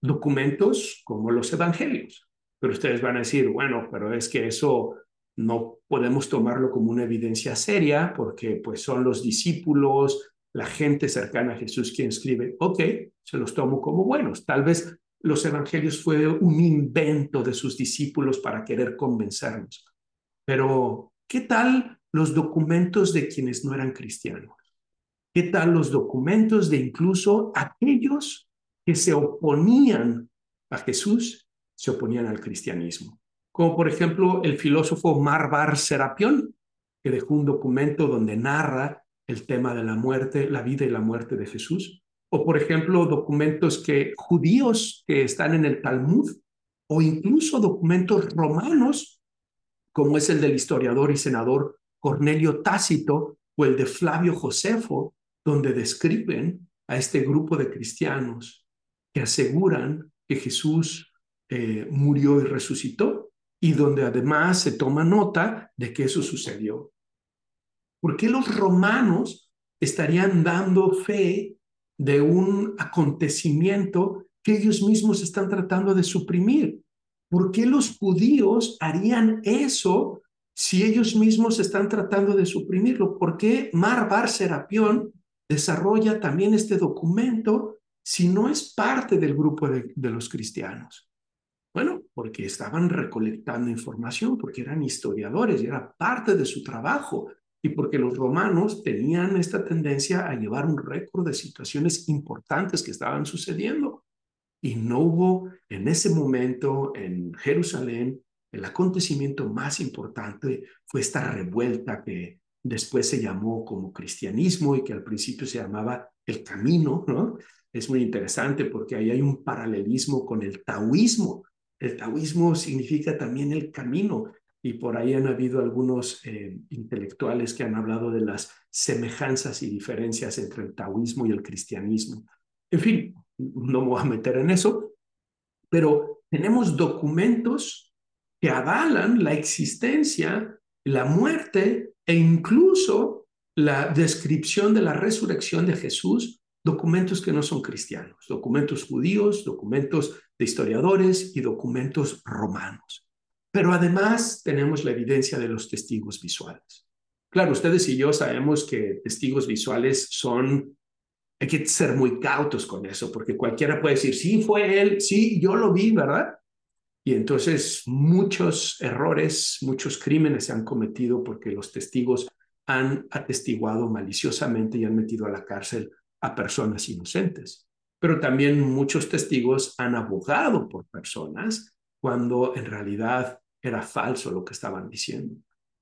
Documentos como los evangelios. Pero ustedes van a decir, bueno, pero es que eso no podemos tomarlo como una evidencia seria porque pues son los discípulos, la gente cercana a Jesús quien escribe. Ok, se los tomo como buenos. Tal vez los evangelios fue un invento de sus discípulos para querer convencernos. Pero, ¿qué tal los documentos de quienes no eran cristianos? ¿Qué tal los documentos de incluso aquellos que se oponían a Jesús se oponían al cristianismo. Como por ejemplo el filósofo Marbar Serapión, que dejó un documento donde narra el tema de la muerte, la vida y la muerte de Jesús. O por ejemplo documentos que judíos que están en el Talmud, o incluso documentos romanos, como es el del historiador y senador Cornelio Tácito o el de Flavio Josefo, donde describen a este grupo de cristianos que aseguran que Jesús eh, murió y resucitó, y donde además se toma nota de que eso sucedió. ¿Por qué los romanos estarían dando fe de un acontecimiento que ellos mismos están tratando de suprimir? ¿Por qué los judíos harían eso si ellos mismos están tratando de suprimirlo? ¿Por qué Marbar Serapión desarrolla también este documento si no es parte del grupo de los cristianos? Bueno, porque estaban recolectando información, porque eran historiadores y era parte de su trabajo y porque los romanos tenían esta tendencia a llevar un récord de situaciones importantes que estaban sucediendo. Y no hubo en ese momento en Jerusalén, el acontecimiento más importante fue esta revuelta que después se llamó como cristianismo y que al principio se llamaba el camino, ¿no? Es muy interesante porque ahí hay un paralelismo con el taoísmo. El taoísmo significa también el camino y por ahí han habido algunos eh, intelectuales que han hablado de las semejanzas y diferencias entre el taoísmo y el cristianismo. En fin, no me voy a meter en eso, pero tenemos documentos que avalan la existencia, la muerte e incluso la descripción de la resurrección de Jesús, documentos que no son cristianos, documentos judíos, documentos de historiadores y documentos romanos. Pero además tenemos la evidencia de los testigos visuales. Claro, ustedes y yo sabemos que testigos visuales son, hay que ser muy cautos con eso, porque cualquiera puede decir, sí, fue él, sí, yo lo vi, ¿verdad? Y entonces muchos errores, muchos crímenes se han cometido porque los testigos han atestiguado maliciosamente y han metido a la cárcel a personas inocentes pero también muchos testigos han abogado por personas cuando en realidad era falso lo que estaban diciendo.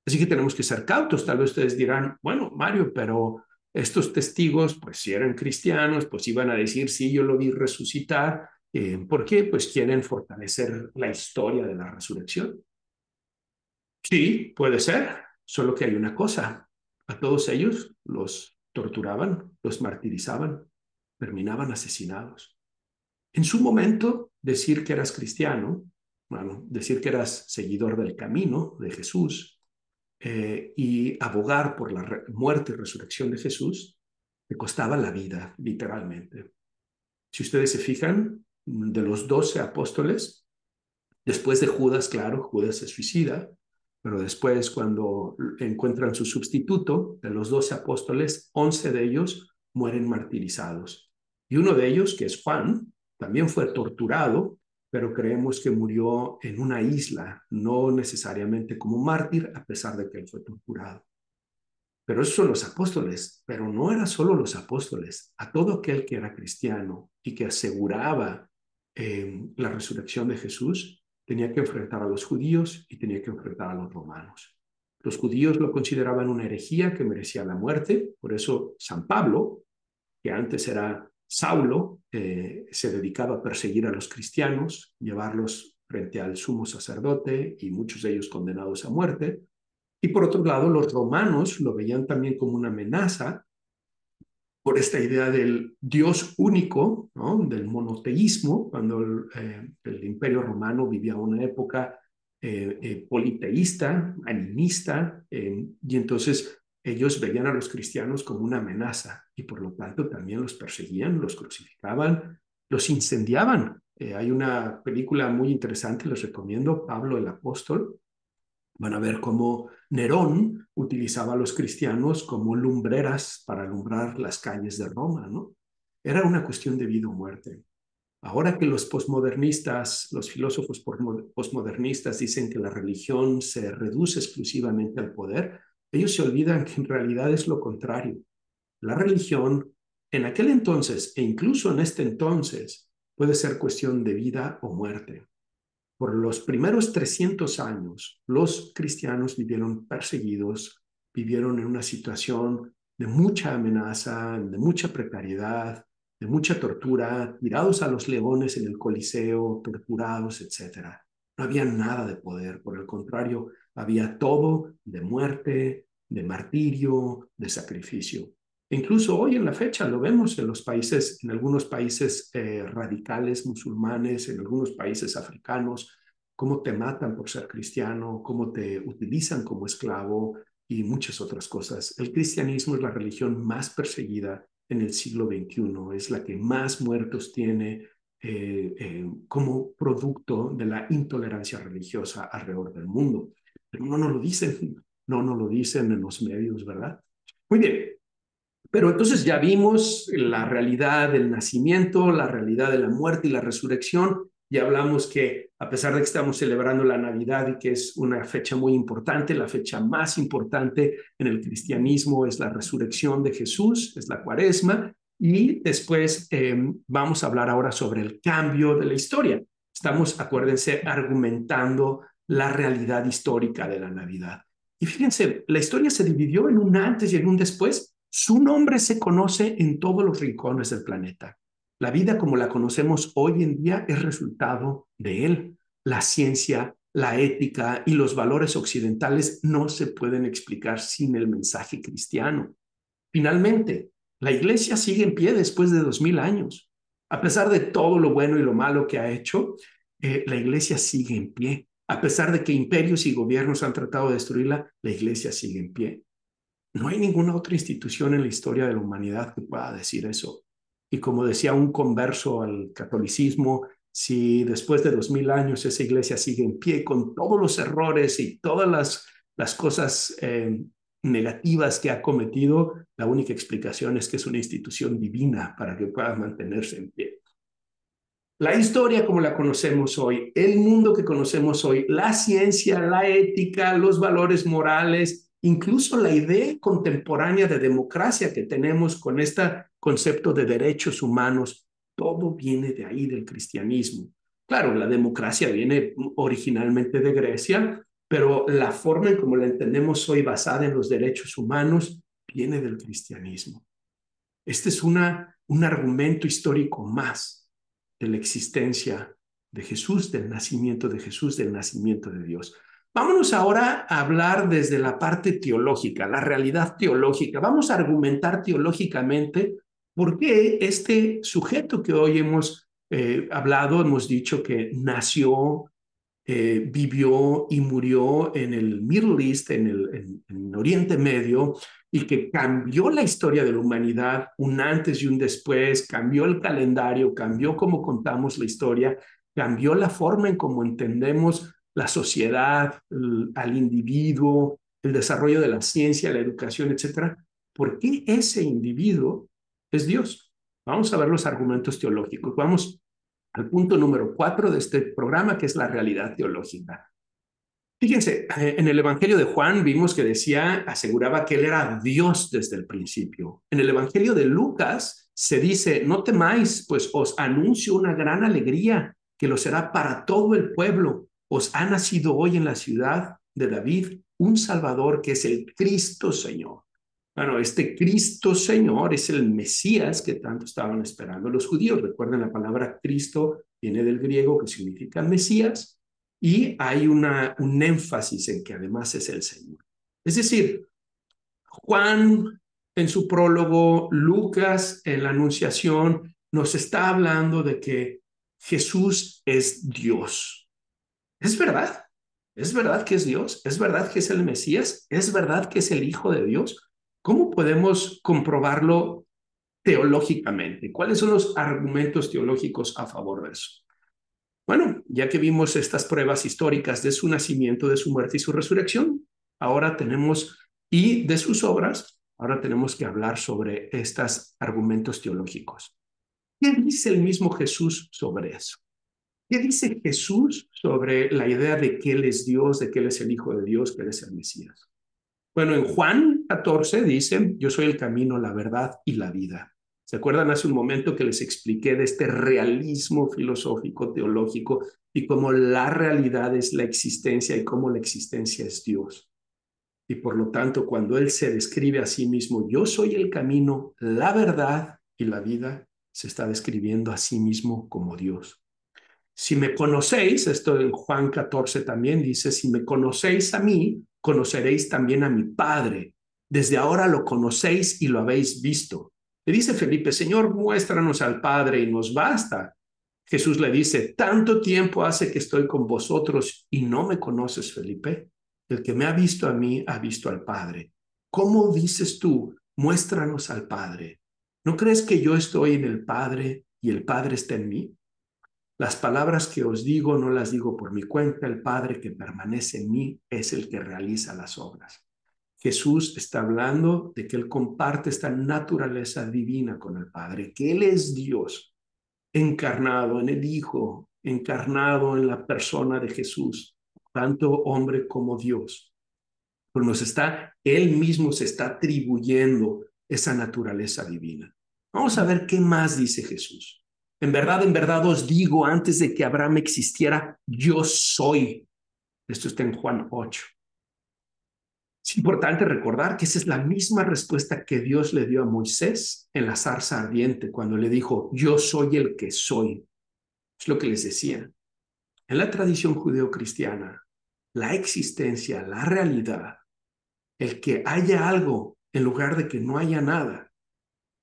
Así que tenemos que ser cautos. Tal vez ustedes dirán, bueno, Mario, pero estos testigos, pues si eran cristianos, pues iban a decir, sí, yo lo vi resucitar. Eh, ¿Por qué? Pues quieren fortalecer la historia de la resurrección. Sí, puede ser, solo que hay una cosa. A todos ellos los torturaban, los martirizaban, terminaban asesinados. En su momento, decir que eras cristiano, bueno, decir que eras seguidor del camino de Jesús eh, y abogar por la muerte y resurrección de Jesús, te costaba la vida, literalmente. Si ustedes se fijan, de los doce apóstoles, después de Judas, claro, Judas se suicida, pero después cuando encuentran su sustituto, de los doce apóstoles, once de ellos mueren martirizados. Y uno de ellos, que es Juan, también fue torturado, pero creemos que murió en una isla, no necesariamente como mártir, a pesar de que él fue torturado. Pero esos son los apóstoles, pero no eran solo los apóstoles, a todo aquel que era cristiano y que aseguraba eh, la resurrección de Jesús, tenía que enfrentar a los judíos y tenía que enfrentar a los romanos. Los judíos lo consideraban una herejía que merecía la muerte, por eso San Pablo, que antes era Saulo se dedicaba a perseguir a los cristianos, llevarlos frente al sumo sacerdote y muchos de ellos condenados a muerte. Y por otro lado, los romanos lo veían también como una amenaza por esta idea del Dios único, del monoteísmo, cuando el, el imperio romano vivía una época eh, eh, politeísta, animista, eh, y entonces ellos veían a los cristianos como una amenaza y por lo tanto también los perseguían, los crucificaban, los incendiaban. hay una película muy interesante, les recomiendo, Pablo el Apóstol. Van a ver cómo Nerón utilizaba a los cristianos como lumbreras para alumbrar las calles de Roma, ¿no? Era una cuestión de vida o muerte. Ahora que los posmodernistas, los filósofos posmodernistas dicen que la religión se reduce exclusivamente al poder, ellos se olvidan que en realidad es lo contrario. La religión en aquel entonces e incluso en este entonces puede ser cuestión de vida o muerte. Por los primeros 300 años, los cristianos vivieron perseguidos, vivieron en una situación de mucha amenaza, de mucha precariedad, de mucha tortura, tirados a los leones en el Coliseo, torturados, etc. No había nada de poder, por el contrario, había todo de muerte, de martirio, de sacrificio. Incluso hoy en la fecha lo vemos en los países, en algunos países eh, radicales musulmanes, en algunos países africanos, cómo te matan por ser cristiano, cómo te utilizan como esclavo y muchas otras cosas. El cristianismo es la religión más perseguida en el siglo XXI, es la que más muertos tiene eh, eh, como producto de la intolerancia religiosa alrededor del mundo. Pero no nos lo dicen, (laughs) no nos lo dicen en los medios, ¿verdad? Muy bien, pero entonces ya vimos la realidad del nacimiento, la realidad de la muerte y la resurrección, ya hablamos que a pesar de que estamos celebrando la Navidad y que es una fecha muy importante, la fecha más importante en el cristianismo es la resurrección de Jesús, es la cuaresma, y después em, vamos a hablar ahora sobre el cambio de la historia. Estamos, acuérdense, argumentando la realidad histórica de la Navidad. Y fíjense, la historia se dividió en un antes y en un después. Su nombre se conoce en todos los rincones del planeta. La vida como la conocemos hoy en día es resultado de él. La ciencia, la ética y los valores occidentales no se pueden explicar sin el mensaje cristiano. Finalmente, la iglesia sigue en pie después de dos mil años. A pesar de todo lo bueno y lo malo que ha hecho, eh, la iglesia sigue en pie. A pesar de que imperios y gobiernos han tratado de destruirla, la iglesia sigue en pie. No hay ninguna otra institución en la historia de la humanidad que pueda decir eso. Y como decía un converso al catolicismo, si después de dos mil años esa iglesia sigue en pie con todos los errores y todas las, cosas eh, negativas que ha cometido, la única explicación es que es una institución divina para que pueda mantenerse en pie. La historia como la conocemos hoy, el mundo que conocemos hoy, la ciencia, la ética, los valores morales, incluso la idea contemporánea de democracia que tenemos con este concepto de derechos humanos, todo viene de ahí, del cristianismo. Claro, la democracia viene originalmente de Grecia, pero la forma en como la entendemos hoy basada en los derechos humanos viene del cristianismo. Este es una, un argumento histórico más de la existencia de Jesús, del nacimiento de Jesús, del nacimiento de Dios. Vámonos ahora a hablar desde la parte teológica, la realidad teológica. Vamos a argumentar teológicamente por qué este sujeto que hoy hemos eh, hablado, hemos dicho que nació, eh, vivió y murió en el Middle East, en el Oriente Medio, y que cambió la historia de la humanidad, un antes y un después, cambió el calendario, cambió cómo contamos la historia, cambió la forma en cómo entendemos la sociedad, al individuo, el desarrollo de la ciencia, la educación, etcétera, ¿por qué ese individuo es Dios? Vamos a ver los argumentos teológicos. Vamos al punto número cuatro de este programa, que es la realidad teológica. Fíjense, eh, en el Evangelio de Juan vimos que decía, aseguraba que él era Dios desde el principio. En el Evangelio de Lucas se dice, no temáis, pues os anuncio una gran alegría que lo será para todo el pueblo os ha nacido hoy en la ciudad de David un Salvador que es el Cristo Señor. Bueno, este Cristo Señor es el Mesías que tanto estaban esperando los judíos. Recuerden, la palabra Cristo viene del griego que significa Mesías y hay un énfasis en que además es el Señor. Es decir, Juan en su prólogo, Lucas en la Anunciación, nos está hablando de que Jesús es Dios. Es verdad, es verdad que es Dios, es verdad que es el Mesías, es verdad que es el Hijo de Dios. ¿Cómo podemos comprobarlo teológicamente? ¿Cuáles son los argumentos teológicos a favor de eso? Bueno, ya que vimos estas pruebas históricas de su nacimiento, de su muerte y su resurrección, ahora tenemos, y de sus obras, ahora tenemos que hablar sobre estos argumentos teológicos. ¿Qué dice el mismo Jesús sobre eso? ¿Qué dice Jesús sobre la idea de que Él es Dios, de que Él es el Hijo de Dios, que Él es el Mesías? Bueno, en Juan 14 dice, yo soy el camino, la verdad y la vida. ¿Se acuerdan hace un momento que les expliqué de este realismo filosófico, teológico, y cómo la realidad es la existencia y cómo la existencia es Dios? Y por lo tanto, cuando Él se describe a sí mismo, yo soy el camino, la verdad y la vida, se está describiendo a sí mismo como Dios. Si me conocéis, esto en Juan 14 también dice, si me conocéis a mí, conoceréis también a mi Padre. Desde ahora lo conocéis y lo habéis visto. Le dice Felipe, Señor, muéstranos al Padre y nos basta. Jesús le dice, tanto tiempo hace que estoy con vosotros y no me conoces, Felipe. El que me ha visto a mí ha visto al Padre. ¿Cómo dices tú, muéstranos al Padre? ¿No crees que yo estoy en el Padre y el Padre está en mí? Las palabras que os digo no las digo por mi cuenta, el Padre que permanece en mí es el que realiza las obras. Jesús está hablando de que Él comparte esta naturaleza divina con el Padre, que Él es Dios, encarnado en el Hijo, encarnado en la persona de Jesús, tanto hombre como Dios. Pero nos está, Él mismo se está atribuyendo esa naturaleza divina. Vamos a ver qué más dice Jesús. En verdad, en verdad os digo, antes de que Abraham existiera, yo soy. Esto está en Juan 8. Es importante recordar que esa es la misma respuesta que Dios le dio a Moisés en la zarza ardiente cuando le dijo, yo soy el que soy. Es lo que les decía. En la tradición judeocristiana, la existencia, la realidad, el que haya algo en lugar de que no haya nada,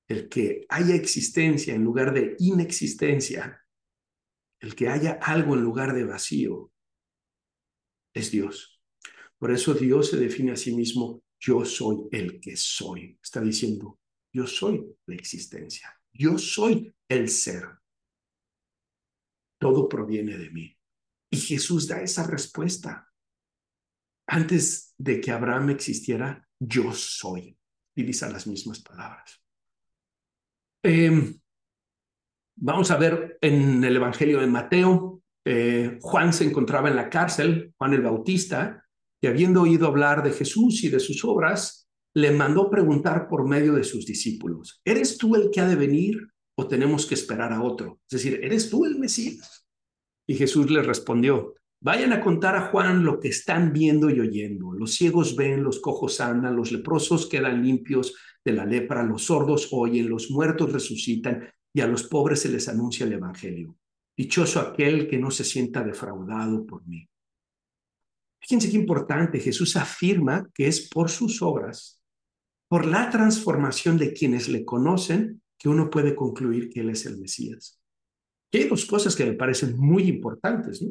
el que haya existencia en lugar de inexistencia, el que haya algo en lugar de vacío, es Dios. Por eso Dios se define a sí mismo, yo soy el que soy. Está diciendo, yo soy la existencia, yo soy el ser. Todo proviene de mí. Y Jesús da esa respuesta. Antes de que Abraham existiera, yo soy. Utiliza las mismas palabras. Em, vamos a ver en el Evangelio de Mateo, eh, Juan se encontraba en la cárcel, Juan el Bautista, y habiendo oído hablar de Jesús y de sus obras, le mandó preguntar por medio de sus discípulos, ¿eres tú el que ha de venir o tenemos que esperar a otro? Es decir, ¿eres tú el Mesías? Y Jesús le respondió, vayan a contar a Juan lo que están viendo y oyendo. Los ciegos ven, los cojos andan, los leprosos quedan limpios, de la lepra, los sordos oyen, los muertos resucitan y a los pobres se les anuncia el Evangelio. Dichoso aquel que no se sienta defraudado por mí. Fíjense qué importante, Jesús afirma que es por sus obras, por la transformación de quienes le conocen, que uno puede concluir que Él es el Mesías. Y hay dos cosas que me parecen muy importantes.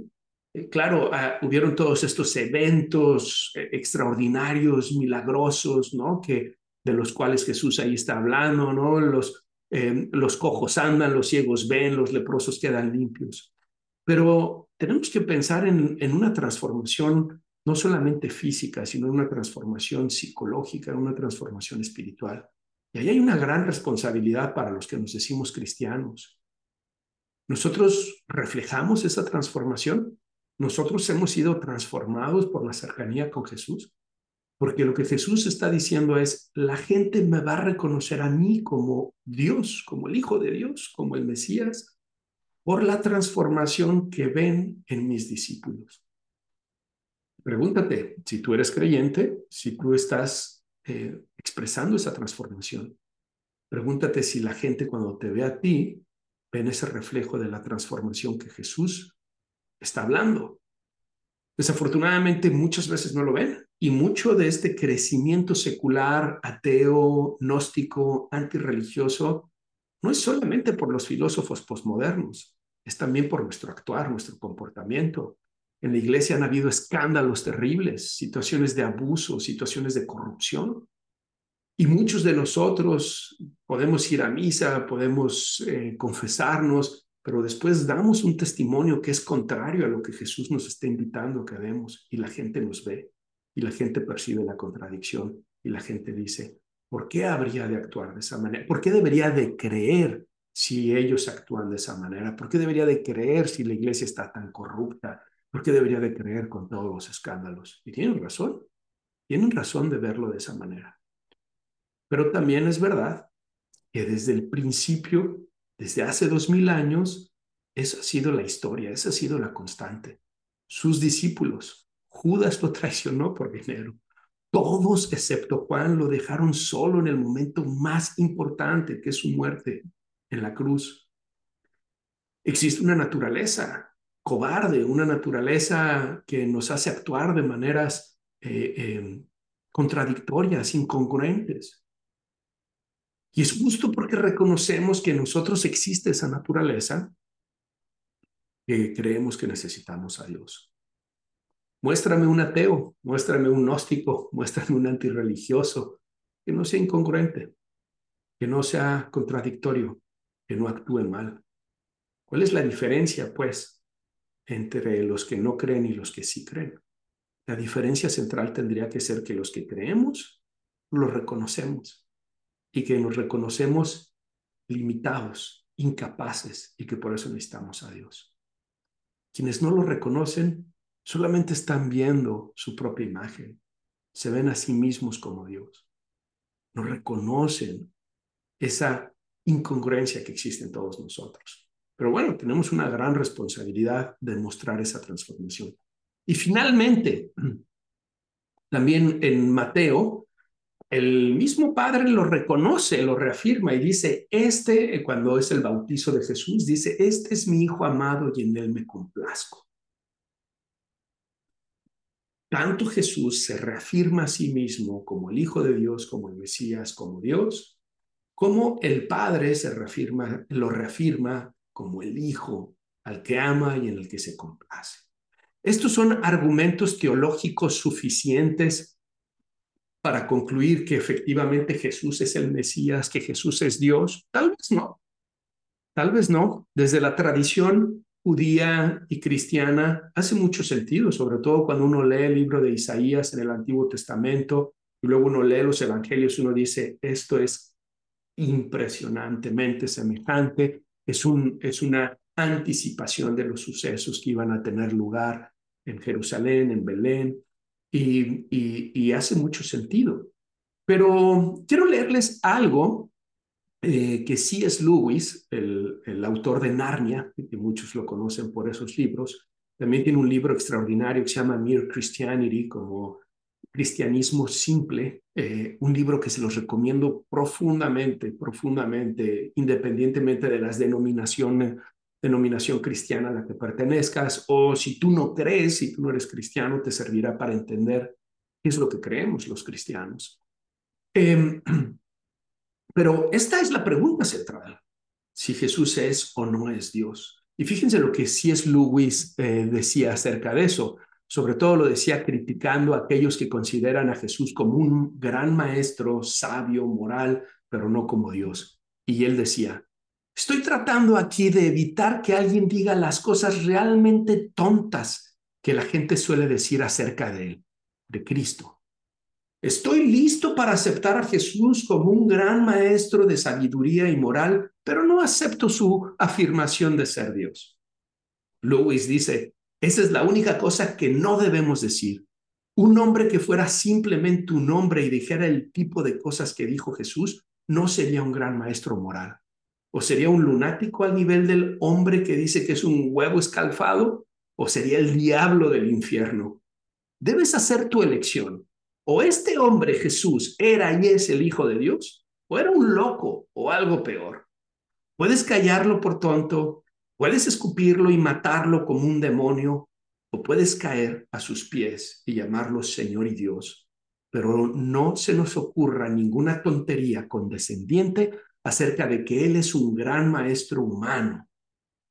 Eh, claro, ah, hubieron todos estos eventos eh, extraordinarios, milagrosos, ¿no? Que de los cuales Jesús ahí está hablando, ¿no? Los, eh, los cojos andan, los ciegos ven, los leprosos quedan limpios. Pero tenemos que pensar en, en una transformación no solamente física, sino en una transformación psicológica, una transformación espiritual. Y ahí hay una gran responsabilidad para los que nos decimos cristianos. Nosotros reflejamos esa transformación. Nosotros hemos sido transformados por la cercanía con Jesús. Porque lo que Jesús está diciendo es, la gente me va a reconocer a mí como Dios, como el Hijo de Dios, como el Mesías, por la transformación que ven en mis discípulos. Pregúntate, si tú eres creyente, si tú estás eh, expresando esa transformación. Pregúntate si la gente cuando te ve a ti, ven ese reflejo de la transformación que Jesús está hablando. Desafortunadamente muchas veces no lo ven y mucho de este crecimiento secular, ateo, gnóstico, antirreligioso, no es solamente por los filósofos posmodernos, es también por nuestro actuar, nuestro comportamiento. En la iglesia han habido escándalos terribles, situaciones de abuso, situaciones de corrupción. Y muchos de nosotros podemos ir a misa, podemos eh, confesarnos, pero después damos un testimonio que es contrario a lo que Jesús nos está invitando a que demos y la gente nos ve y la gente percibe la contradicción y la gente dice, ¿por qué habría de actuar de esa manera? ¿Por qué debería de creer si ellos actúan de esa manera? ¿Por qué debería de creer si la iglesia está tan corrupta? ¿Por qué debería de creer con todos los escándalos? Y tienen razón, tienen razón de verlo de esa manera. Pero también es verdad que desde el principio desde hace dos mil años, esa ha sido la historia, esa ha sido la constante. Sus discípulos, Judas lo traicionó por dinero. Todos, excepto Juan, lo dejaron solo en el momento más importante, que es su muerte en la cruz. Existe una naturaleza cobarde, una naturaleza que nos hace actuar de maneras eh, eh, contradictorias, incongruentes. Y es justo porque reconocemos que en nosotros existe esa naturaleza que creemos que necesitamos a Dios. Muéstrame un ateo, muéstrame un gnóstico, (laughs) muéstrame un antirreligioso que no sea incongruente, que no sea contradictorio, que no actúe mal. ¿Cuál es la diferencia, pues, entre los que no creen y los que sí creen? La diferencia central tendría que ser que los que creemos lo reconocemos y que nos reconocemos limitados, incapaces y que por eso necesitamos a Dios. Quienes no lo reconocen solamente están viendo su propia imagen, se ven a sí mismos como Dios. No reconocen esa incongruencia que existe en todos nosotros. Pero bueno, tenemos una gran responsabilidad de mostrar esa transformación. Y finalmente, (clears throat) también en Mateo el mismo Padre lo reconoce, lo reafirma y dice, este, cuando es el bautizo de Jesús, dice, este es mi Hijo amado y en él me complazco. Tanto Jesús se reafirma a sí mismo como el Hijo de Dios, como el Mesías, como Dios, como el Padre se reafirma, lo reafirma como el Hijo al que ama y en el que se complace. Estos son argumentos teológicos suficientes para concluir que efectivamente Jesús es el Mesías, que Jesús es Dios? Tal vez no. Tal vez no. Desde la tradición judía y cristiana hace mucho sentido, sobre todo cuando uno lee el libro de Isaías en el Antiguo Testamento y luego uno lee los evangelios, uno dice, esto es impresionantemente semejante, es, un, es una anticipación de los sucesos que iban a tener lugar en Jerusalén, en Belén, y, hace mucho sentido. Pero quiero leerles algo eh, que sí es Lewis, el, el, autor de Narnia, que muchos lo conocen por esos libros. También tiene un libro extraordinario que se llama Mere Christianity, como cristianismo simple, eh, un libro que se los recomiendo profundamente, profundamente, independientemente de las denominaciones denominación cristiana a la que pertenezcas, o si tú no crees, si tú no eres cristiano, te servirá para entender qué es lo que creemos los cristianos. Em, (clears throat) pero esta es la pregunta central, si Jesús es o no es Dios. Y fíjense lo que C.S. Lewis eh, decía acerca de eso. Sobre todo lo decía criticando a aquellos que consideran a Jesús como un gran maestro, sabio, moral, pero no como Dios. Y él decía, Estoy tratando aquí de evitar que alguien diga las cosas realmente tontas que la gente suele decir acerca de él, de Cristo. Estoy listo para aceptar a Jesús como un gran maestro de sabiduría y moral, pero no acepto su afirmación de ser Dios. Lewis dice, esa es la única cosa que no debemos decir. Un hombre que fuera simplemente un hombre y dijera el tipo de cosas que dijo Jesús, no sería un gran maestro moral. ¿O sería un lunático al nivel del hombre que dice que es un huevo escalfado? ¿O sería el diablo del infierno? Debes hacer tu elección. o este hombre Jesús era y es el Hijo de Dios, o era un loco o algo peor. Puedes callarlo por tonto, puedes escupirlo y matarlo como un demonio, o puedes caer a sus pies y llamarlo Señor y Dios. Pero no se nos ocurra ninguna tontería condescendiente acerca de que Él es un gran maestro humano.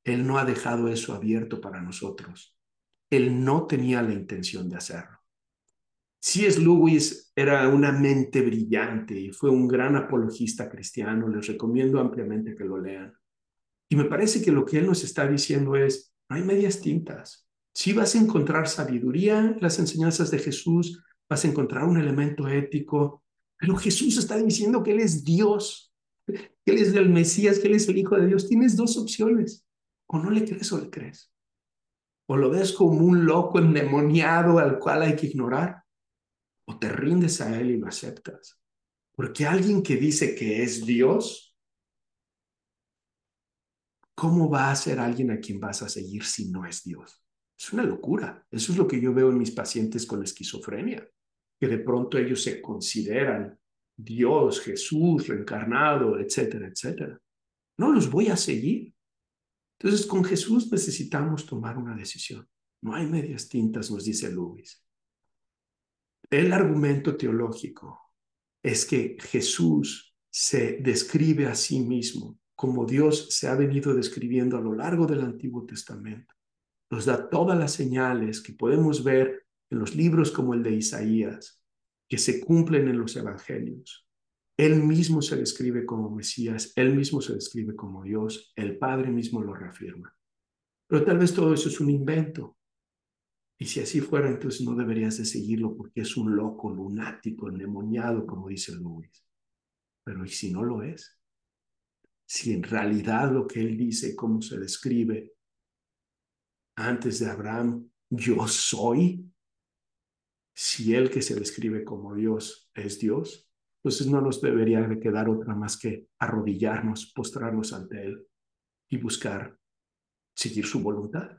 Él no ha dejado eso abierto para nosotros. Él no tenía la intención de hacerlo. C.S. Lewis era una mente brillante y fue un gran apologista cristiano. Les recomiendo ampliamente que lo lean. Y me parece que lo que él nos está diciendo es, no hay medias tintas. Si vas a encontrar sabiduría en las enseñanzas de Jesús, vas a encontrar un elemento ético, pero Jesús está diciendo que Él es Dios, que Él es el Mesías, que Él es el Hijo de Dios. Tienes dos opciones. O no le crees o le crees. O lo ves como un loco endemoniado al cual hay que ignorar, o te rindes a Él y lo aceptas. Porque alguien que dice que es Dios, ¿cómo va a ser alguien a quien vas a seguir si no es Dios? Es una locura. Eso es lo que yo veo en mis pacientes con esquizofrenia, que de pronto ellos se consideran Dios, Jesús, reencarnado, etcétera, etcétera. No los voy a seguir. Entonces, con Jesús necesitamos tomar una decisión. No hay medias tintas, nos dice Luis. El argumento teológico es que Jesús se describe a sí mismo como Dios se ha venido describiendo a lo largo del Antiguo Testamento. Nos da todas las señales que podemos ver en los libros como el de Isaías, que se cumplen en los evangelios. Él mismo se describe como Mesías, él mismo se describe como Dios, el Padre mismo lo reafirma. Pero tal vez todo eso es un invento. Y si así fuera, entonces no deberías de seguirlo porque es un loco, lunático, endemoniado, como dice Luis. Pero ¿y si no lo es? Si en realidad lo que él dice, cómo se describe antes de Abraham, yo soy, si él que se describe como Dios es Dios, entonces no nos debería de quedar otra más que arrodillarnos, postrarnos ante él y buscar seguir su voluntad.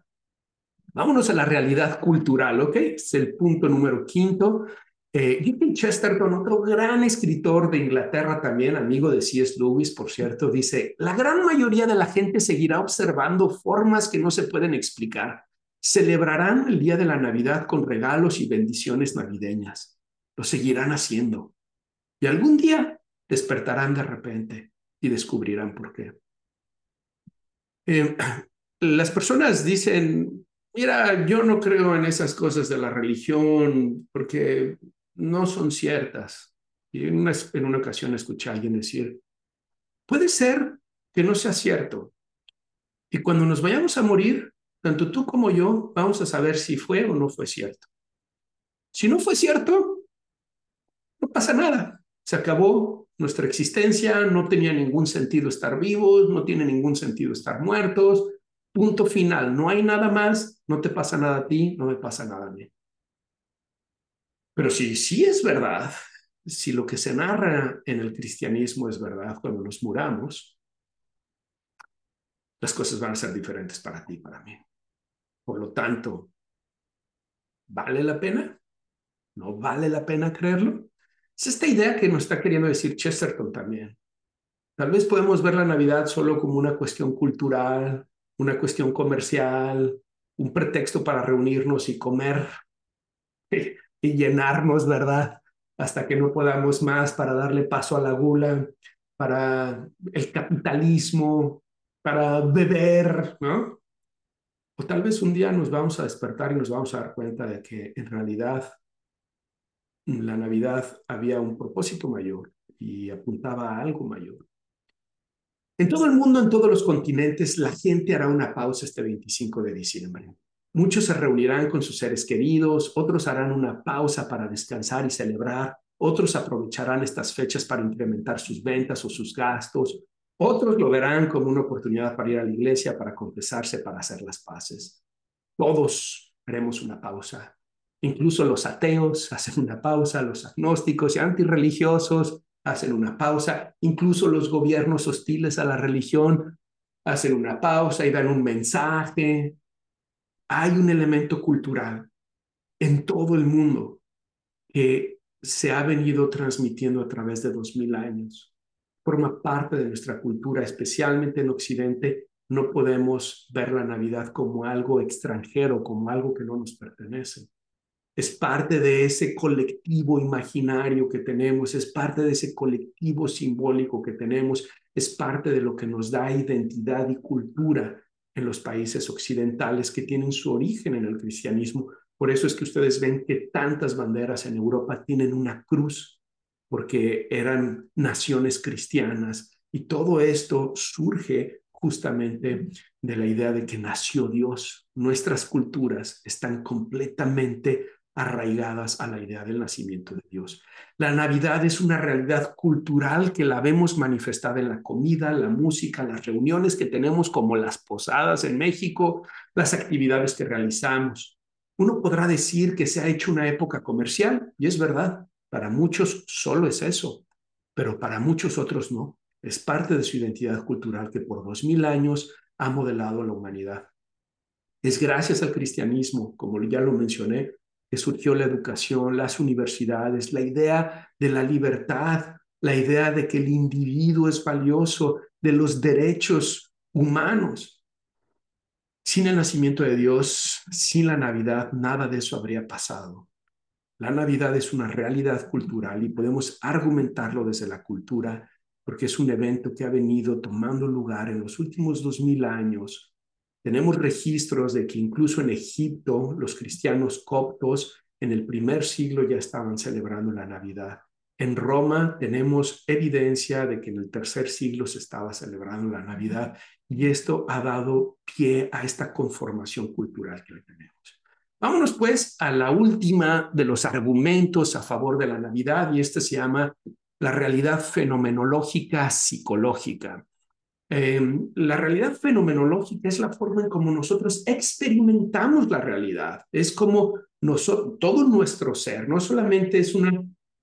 Vámonos a la realidad cultural, ¿ok? Es el punto número quinto. Eh, Chesterton, otro gran escritor de Inglaterra también, amigo de C.S. Lewis, por cierto, dice, la gran mayoría de la gente seguirá observando formas que no se pueden explicar. Celebrarán el día de la Navidad con regalos y bendiciones navideñas. Lo seguirán haciendo. Y algún día despertarán de repente y descubrirán por qué. Eh, (clears throat) las personas dicen, Mira, yo no creo en esas cosas de la religión porque no son ciertas. Y en una, en una ocasión escuché a alguien decir, puede ser que no sea cierto. Y cuando nos vayamos a morir, tanto tú como yo vamos a saber si fue o no fue cierto. Si no fue cierto, no pasa nada. Se acabó nuestra existencia, no tenía ningún sentido estar vivos, no tiene ningún sentido estar muertos, Punto final. No hay nada más, no te pasa nada a ti, no me pasa nada a mí. Pero si sí es verdad, si lo que se narra en el cristianismo es verdad cuando nos muramos, las cosas van a ser diferentes para ti y para mí. Por lo tanto, ¿vale la pena? ¿No vale la pena creerlo? Es esta idea que nos está queriendo decir Chesterton también. Tal vez podemos ver la Navidad solo como una cuestión cultural, una cuestión comercial, un pretexto para reunirnos y comer (laughs) y llenarnos, ¿verdad? Hasta que no podamos más para darle paso a la gula, para el capitalismo, para beber, ¿no? O tal vez un día nos vamos a despertar y nos vamos a dar cuenta de que en realidad la Navidad había un propósito mayor y apuntaba a algo mayor. En todo el mundo, en todos los continentes, la gente hará una pausa este 25 de diciembre. Muchos se reunirán con sus seres queridos, otros harán una pausa para descansar y celebrar, otros aprovecharán estas fechas para incrementar sus ventas o sus gastos, otros lo verán como una oportunidad para ir a la iglesia, para confesarse, para hacer las paces. Todos haremos una pausa. Incluso los ateos hacen una pausa, los agnósticos y antirreligiosos hacen una pausa, incluso los gobiernos hostiles a la religión hacen una pausa y dan un mensaje. Hay un elemento cultural en todo el mundo que se ha venido transmitiendo a través de dos mil años. Forma parte de nuestra cultura, especialmente en Occidente. No podemos ver la Navidad como algo extranjero, como algo que no nos pertenece. Es parte de ese colectivo imaginario que tenemos, es parte de ese colectivo simbólico que tenemos, es parte de lo que nos da identidad y cultura en los países occidentales que tienen su origen en el cristianismo, por eso es que ustedes ven que tantas banderas en Europa tienen una cruz, porque eran naciones cristianas. Y todo esto surge justamente de la idea de que nació Dios. Nuestras culturas están completamente arraigadas a la idea del nacimiento de Dios. La Navidad es una realidad cultural que la vemos manifestada en la comida, la música, las reuniones que tenemos como las posadas en México, las actividades que realizamos. Uno podrá decir que se ha hecho una época comercial, y es verdad, para muchos solo es eso, pero para muchos otros no. Es parte de su identidad cultural que por dos mil años ha modelado la humanidad. Es gracias al cristianismo, como ya lo mencioné, que surgió la educación, las universidades, la idea de la libertad, la idea de que el individuo es valioso, de los derechos humanos. Sin el nacimiento de Dios, sin la Navidad, nada de eso habría pasado. La Navidad es una realidad cultural y podemos argumentarlo desde la cultura porque es un evento que ha venido tomando lugar en los últimos dos mil años. Tenemos registros de que incluso en Egipto los cristianos coptos en el primer siglo ya estaban celebrando la Navidad. En Roma tenemos evidencia de que en el tercer siglo se estaba celebrando la Navidad y esto ha dado pie a esta conformación cultural que hoy tenemos. Vámonos pues a la última de los argumentos a favor de la Navidad y este se llama la realidad fenomenológica psicológica. Em, la realidad fenomenológica es la forma en cómo nosotros experimentamos la realidad. Es como todo nuestro ser, no solamente es una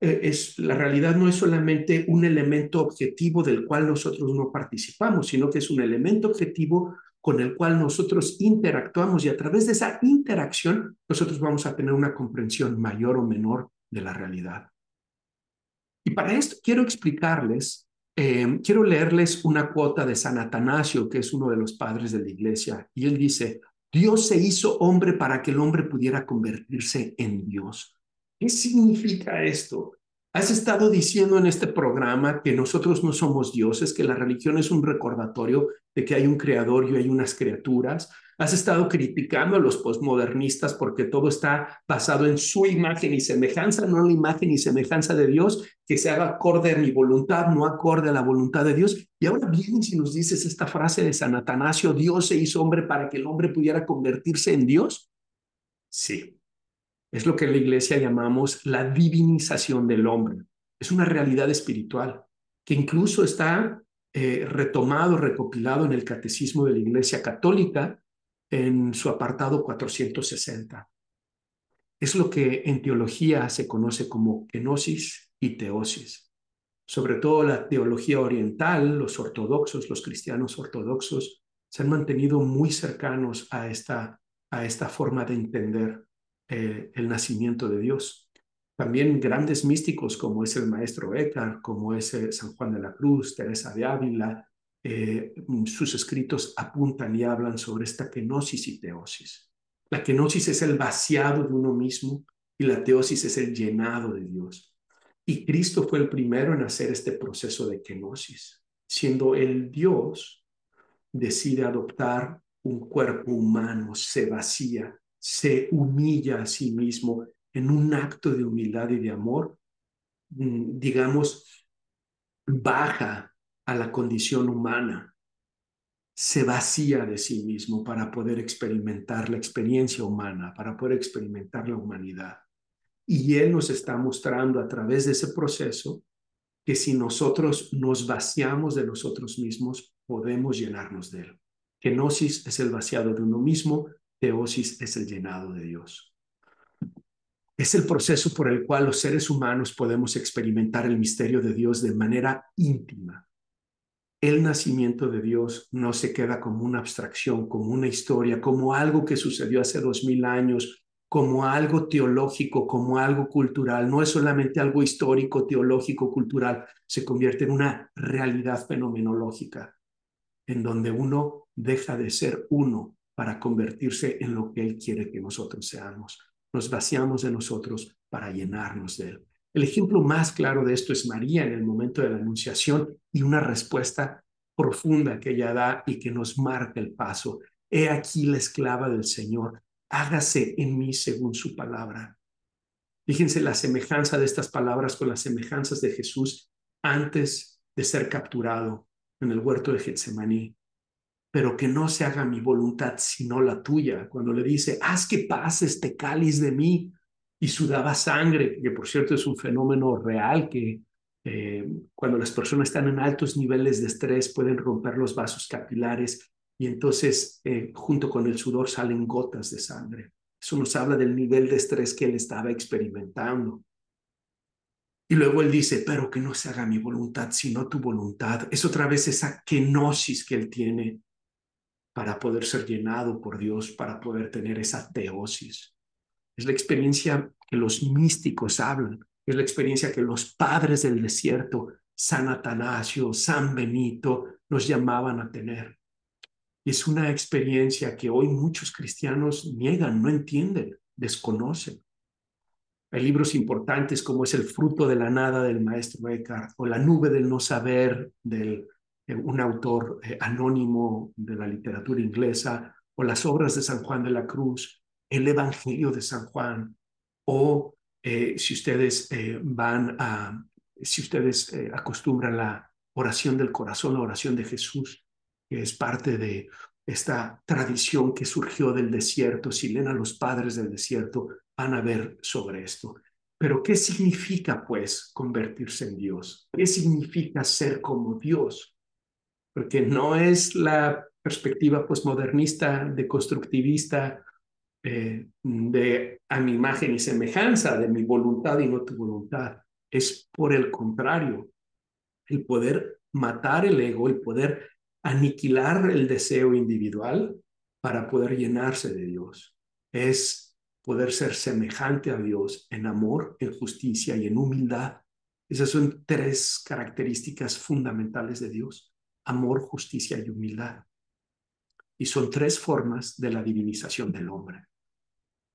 eh, es, la realidad no es solamente un elemento objetivo del cual nosotros no participamos, sino que es un elemento objetivo con el cual nosotros interactuamos y a través de esa interacción nosotros vamos a tener una comprensión mayor o menor de la realidad. Y para esto quiero explicarles, eh, quiero leerles una cuota de San Atanasio, que es uno de los padres de la iglesia, y él dice, Dios se hizo hombre para que el hombre pudiera convertirse en Dios. ¿Qué significa esto? Has estado diciendo en este programa que nosotros no somos dioses, que la religión es un recordatorio de que hay un creador y hay unas criaturas. Has estado criticando a los postmodernistas porque todo está basado en su imagen y semejanza, no la imagen y semejanza de Dios, que se haga acorde a mi voluntad, no acorde a la voluntad de Dios. Y ahora vienes y nos dices esta frase de San Atanasio, Dios se hizo hombre para que el hombre pudiera convertirse en Dios. Sí, es lo que en la iglesia llamamos la divinización del hombre. Es una realidad espiritual que incluso está eh, retomado, recopilado en el Catecismo de la Iglesia Católica en su apartado 460. Es lo que en teología se conoce como kenosis y teosis. Sobre todo la teología oriental, los ortodoxos, los cristianos ortodoxos, se han mantenido muy cercanos a esta, a esta forma de entender eh, el nacimiento de Dios. También grandes místicos como es el maestro Eckhart, como es eh, San Juan de la Cruz, Teresa de Ávila, eh, sus escritos apuntan y hablan sobre esta kenosis y teosis. La kenosis es el vaciado de uno mismo y la teosis es el llenado de Dios. Y Cristo fue el primero en hacer este proceso de kenosis. Siendo el Dios, decide adoptar un cuerpo humano, se vacía, se humilla a sí mismo en un acto de humildad y de amor, mm, digamos, baja a la condición humana, se vacía de sí mismo para poder experimentar la experiencia humana, para poder experimentar la humanidad. Y Él nos está mostrando a través de ese proceso que si nosotros nos vaciamos de nosotros mismos, podemos llenarnos de Él. Kenosis es el vaciado de uno mismo, teosis es el llenado de Dios. Es el proceso por el cual los seres humanos podemos experimentar el misterio de Dios de manera íntima. El nacimiento de Dios no se queda como una abstracción, como una historia, como algo que sucedió hace dos mil años, como algo teológico, como algo cultural, no es solamente algo histórico, teológico, cultural, se convierte en una realidad fenomenológica, en donde uno deja de ser uno para convertirse en lo que Él quiere que nosotros seamos. Nos vaciamos de nosotros para llenarnos de Él. El ejemplo más claro de esto es María en el momento de la anunciación y una respuesta profunda que ella da y que nos marca el paso. He aquí la esclava del Señor, hágase en mí según su palabra. Fíjense la semejanza de estas palabras con las semejanzas de Jesús antes de ser capturado en el huerto de Getsemaní. Pero que no se haga mi voluntad sino la tuya. Cuando le dice, haz que pase este cáliz de mí. Y sudaba sangre, que por cierto es un fenómeno real que eh, cuando las personas están en altos niveles de estrés pueden romper los vasos capilares y entonces eh, junto con el sudor salen gotas de sangre. Eso nos habla del nivel de estrés que él estaba experimentando. Y luego él dice, pero que no se haga mi voluntad, sino tu voluntad. Es otra vez esa kenosis que él tiene para poder ser llenado por Dios, para poder tener esa teosis. Es la experiencia que los místicos hablan, es la experiencia que los padres del desierto, San Atanasio, San Benito, nos llamaban a tener. Es una experiencia que hoy muchos cristianos niegan, no entienden, desconocen. Hay libros importantes como es El fruto de la nada del maestro Eckhart o La nube del no saber de eh, un autor eh, anónimo de la literatura inglesa o las obras de San Juan de la Cruz, el Evangelio de San Juan o eh, si ustedes van a, si ustedes acostumbran la oración del corazón, la oración de Jesús, que es parte de esta tradición que surgió del desierto. Si leen a los padres del desierto, van a ver sobre esto. Pero ¿qué significa, pues, convertirse en Dios? ¿Qué significa ser como Dios? Porque no es la perspectiva posmodernista, deconstructivista, eh, de a mi imagen y semejanza, de mi voluntad y no tu voluntad. Es por el contrario, el poder matar el ego, el poder aniquilar el deseo individual para poder llenarse de Dios. Es poder ser semejante a Dios en amor, en justicia y en humildad. Esas son tres características fundamentales de Dios. Amor, justicia y humildad. Y son tres formas de la divinización del hombre.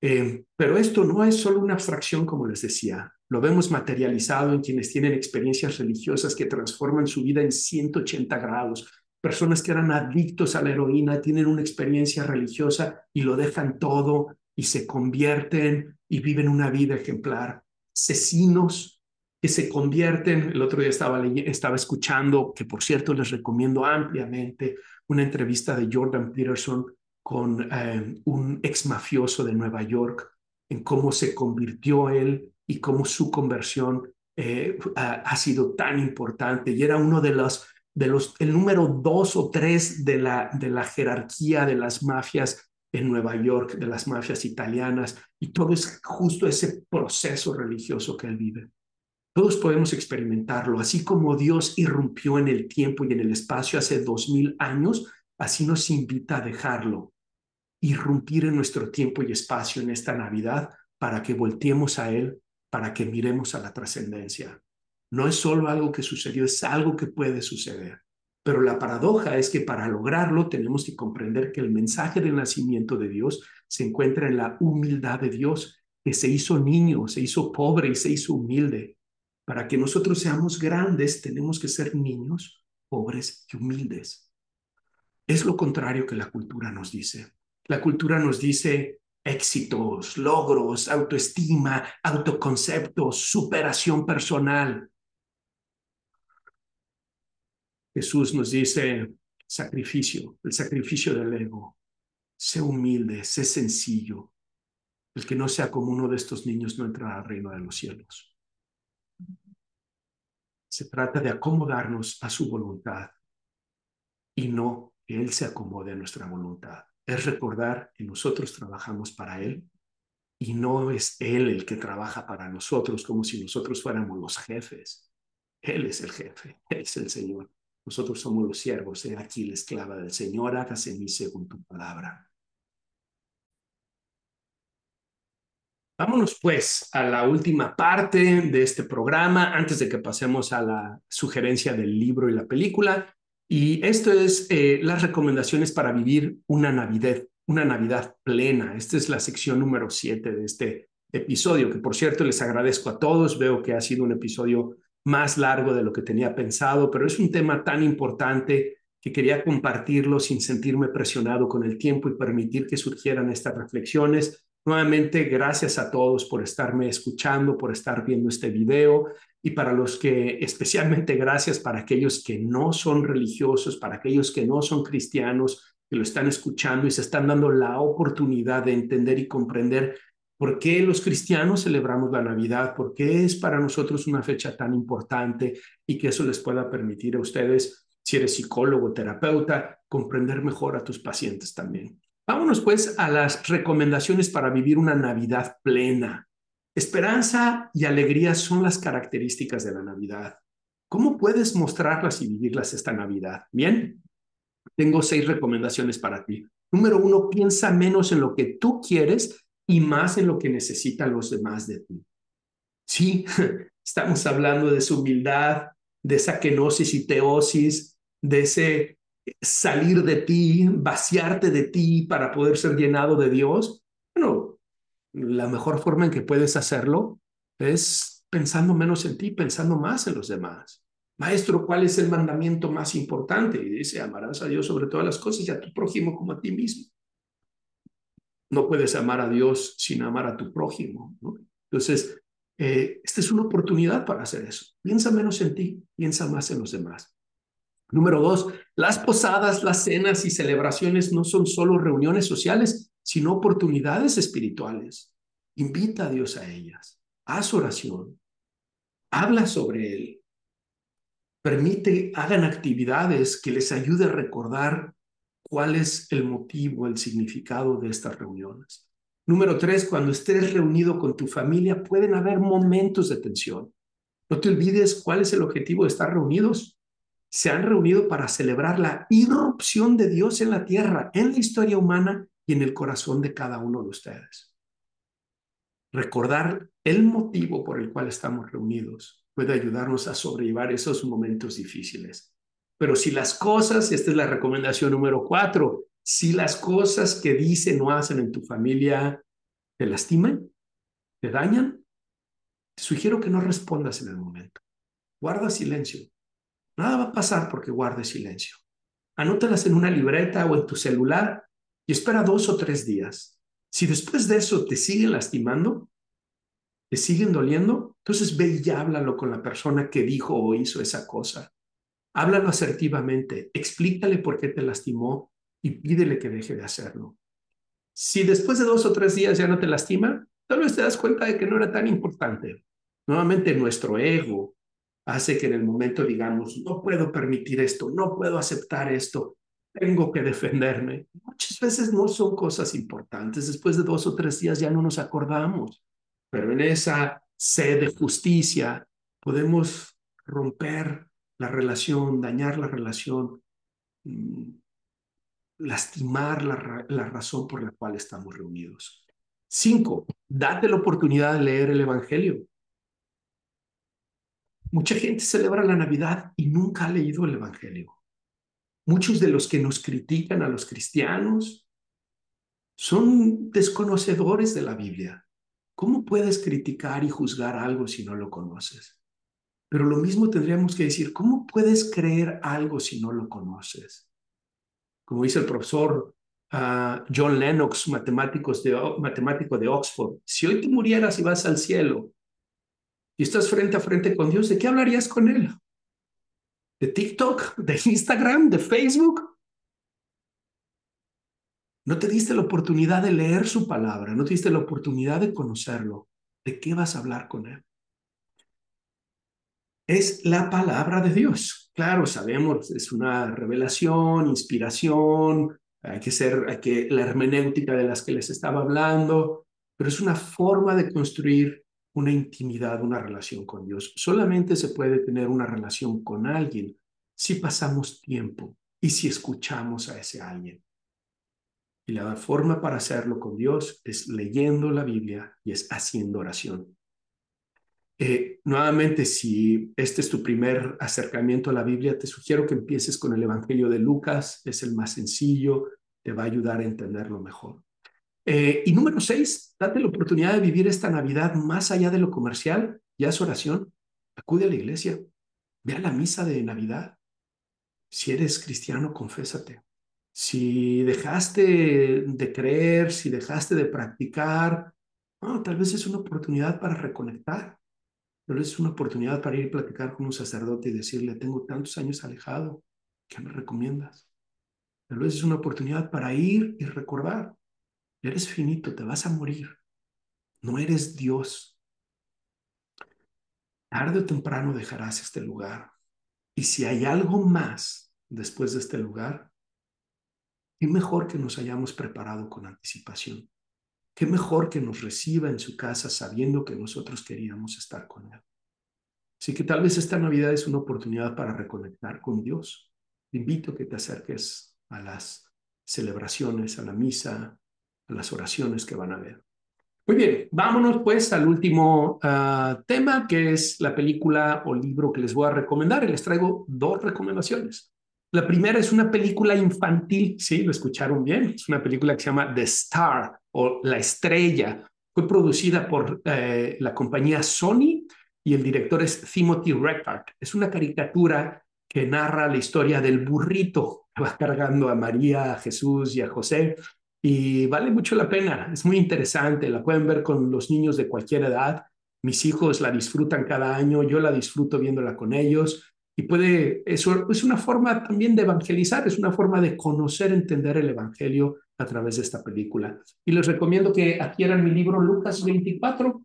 Eh, pero esto no es solo una abstracción, como les decía. Lo vemos materializado en quienes tienen experiencias religiosas que transforman su vida en 180 grados, personas que eran adictos a la heroína, tienen una experiencia religiosa y lo dejan todo y se convierten y viven una vida ejemplar. Asesinos que se convierten, el otro día estaba, estaba escuchando, que por cierto les recomiendo ampliamente, una entrevista de Jordan Peterson con eh, un ex mafioso de Nueva York, en cómo se convirtió él y cómo su conversión eh, ha, ha sido tan importante. Y era uno de los de los, el número dos o tres de la, de la jerarquía de las mafias en Nueva York, de las mafias italianas, y todo es justo ese proceso religioso que él vive. Todos podemos experimentarlo, así como Dios irrumpió en el tiempo y en el espacio hace dos mil años, así nos invita a dejarlo, irrumpir en nuestro tiempo y espacio en esta Navidad para que volteemos a Él, para que miremos a la trascendencia. No es solo algo que sucedió, es algo que puede suceder. Pero la paradoja es que para lograrlo tenemos que comprender que el mensaje del nacimiento de Dios se encuentra en la humildad de Dios, que se hizo niño, se hizo pobre y se hizo humilde. Para que nosotros seamos grandes tenemos que ser niños, pobres y humildes. Es lo contrario que la cultura nos dice. La cultura nos dice éxitos, logros, autoestima, autoconceptos, superación personal. Jesús nos dice sacrificio, el sacrificio del ego. Sé humilde, sé sencillo. El que no sea como uno de estos niños no entrará al reino de los cielos. Se trata de acomodarnos a su voluntad y no que Él se acomode a nuestra voluntad. Es recordar que nosotros trabajamos para Él y no es Él el que trabaja para nosotros como si nosotros fuéramos los jefes. Él es el jefe, Él (laughs) es el Señor. Nosotros somos los siervos, he aquí la esclava del Señor, hágase en mí según tu palabra. Vámonos pues a la última parte de este programa antes de que pasemos a la sugerencia del libro y la película. Y esto es eh, las recomendaciones para vivir una Navidad, una Navidad plena. Esta es la sección número 7 de este episodio, que por cierto les agradezco a todos. Veo que ha sido un episodio más largo de lo que tenía pensado, pero es un tema tan importante que quería compartirlo sin sentirme presionado con el tiempo y permitir que surgieran estas reflexiones Nuevamente, gracias a todos por estarme escuchando, por estar viendo este video y para los que, especialmente gracias para aquellos que no son religiosos, para aquellos que no son cristianos, que lo están escuchando y se están dando la oportunidad de entender y comprender por qué los cristianos celebramos la Navidad, por qué es para nosotros una fecha tan importante y que eso les pueda permitir a ustedes, si eres psicólogo, terapeuta, comprender mejor a tus pacientes también. Vámonos pues a las recomendaciones para vivir una Navidad plena. Esperanza y alegría son las características de la Navidad. ¿Cómo puedes mostrarlas y vivirlas esta Navidad? Bien, tengo seis recomendaciones para ti. Número uno, piensa menos en lo que tú quieres y más en lo que necesitan los demás de ti. Sí, (laughs) estamos hablando de su humildad, de esa kenosis y teosis, de ese salir de ti, vaciarte de ti para poder ser llenado de Dios, la mejor forma en que puedes hacerlo es pensando menos en ti, pensando más en los demás. Maestro, ¿cuál es el mandamiento más importante? Y dice, amarás a Dios sobre todas las cosas y a tu prójimo como a ti mismo. No puedes amar a Dios sin amar a tu prójimo. Entonces, eh, esta es una oportunidad para hacer eso. Piensa menos en ti, piensa más en los demás. Número dos, las posadas, las cenas y celebraciones no son solo reuniones sociales, sino oportunidades espirituales. Invita a Dios a ellas. Haz oración. Habla sobre Él. Permite, hagan actividades que les ayude a recordar cuál es el motivo, el significado de estas reuniones. Número tres, cuando estés reunido con tu familia, pueden haber momentos de tensión. No te olvides cuál es el objetivo de estar reunidos se han reunido para celebrar la irrupción de Dios en la tierra, en la historia humana y en el corazón de cada uno de ustedes. Recordar el motivo por el cual estamos reunidos puede ayudarnos a sobrellevar esos momentos difíciles. Pero si las cosas, esta es la recomendación número cuatro, si las cosas que dicen o hacen en tu familia te lastiman, te dañan, te sugiero que no respondas en el momento. Guarda silencio Nada va a pasar porque guardes silencio. Anótalas en una libreta o en tu celular y espera dos o tres días. Si después de eso te siguen lastimando, te siguen doliendo, entonces ve y háblalo con la persona que dijo o hizo esa cosa. Háblalo asertivamente, explícale por qué te lastimó y pídele que deje de hacerlo. Si después de dos o tres días ya no te lastima, tal vez te das cuenta de que no era tan importante. Nuevamente nuestro ego, hace que en el momento digamos, no puedo permitir esto, no puedo aceptar esto, tengo que defenderme. Muchas veces no son cosas importantes. Después de dos o tres días ya no nos acordamos, pero en esa sed de justicia podemos romper la relación, dañar la relación, mm, lastimar la, la razón por la cual estamos reunidos. Cinco, date la oportunidad de leer el Evangelio. Mucha gente celebra la Navidad y nunca ha leído el Evangelio. Muchos de los que nos critican a los cristianos son desconocedores de la Biblia. ¿Cómo puedes criticar y juzgar algo si no lo conoces? Pero lo mismo tendríamos que decir, ¿cómo puedes creer algo si no lo conoces? Como dice el profesor ah, John Lennox, matemático de Oxford, si hoy te murieras y vas al cielo, y estás frente a frente con Dios, ¿de qué hablarías con Él? ¿De TikTok? ¿De Instagram? ¿De Facebook? No te diste la oportunidad de leer su palabra, no te diste la oportunidad de conocerlo. ¿De qué vas a hablar con Él? Es la palabra de Dios. Claro, sabemos, es una revelación, inspiración, hay que ser, hay que, la hermenéutica de las que les estaba hablando, pero es una forma de construir una intimidad, una relación con Dios. Solamente se puede tener una relación con alguien si pasamos tiempo y si escuchamos a ese alguien. Y la forma para hacerlo con Dios es leyendo la Biblia y es haciendo oración. Eh, nuevamente, si este es tu primer acercamiento a la Biblia, te sugiero que empieces con el Evangelio de Lucas, es el más sencillo, te va a ayudar a entenderlo mejor. Eh, y número seis, date la oportunidad de vivir esta Navidad más allá de lo comercial, ya es oración, acude a la iglesia, ve a la misa de Navidad. Si eres cristiano, confésate. Si dejaste de creer, si dejaste de practicar, tal vez es una oportunidad para reconectar. Tal vez es una oportunidad para ir a platicar con un sacerdote y decirle, tengo tantos años alejado, ¿qué me recomiendas? Tal vez es una oportunidad para ir y recordar. Eres finito, te vas a morir. No eres Dios. Tarde o temprano dejarás este lugar. Y si hay algo más después de este lugar, Qué mejor que nos hayamos preparado con anticipación. Qué mejor que nos reciba en su casa sabiendo que nosotros queríamos estar con Él. Así que tal vez esta Navidad es una oportunidad para reconectar con Dios. Te invito a que te acerques a las celebraciones, a la misa, a las oraciones que van a ver. Muy bien, vámonos pues al último ah, tema, que es la película o libro que les voy a recomendar. Y les traigo dos recomendaciones. La primera es una película infantil, sí, lo escucharon bien, es una película que se llama The Star o La Estrella. Fue producida por eh, la compañía Sony y el director es Timothy Reckard. Es una caricatura que narra la historia del burrito que va cargando a María, a Jesús y a José. Y vale mucho la pena, es muy interesante, la pueden ver con los niños de cualquier edad. Mis hijos la disfrutan cada año, yo la disfruto viéndola con ellos y puede, eso es una forma también de evangelizar, es una forma de conocer, entender el Evangelio a través de esta película. Y les recomiendo que adquieran mi libro Lucas 24.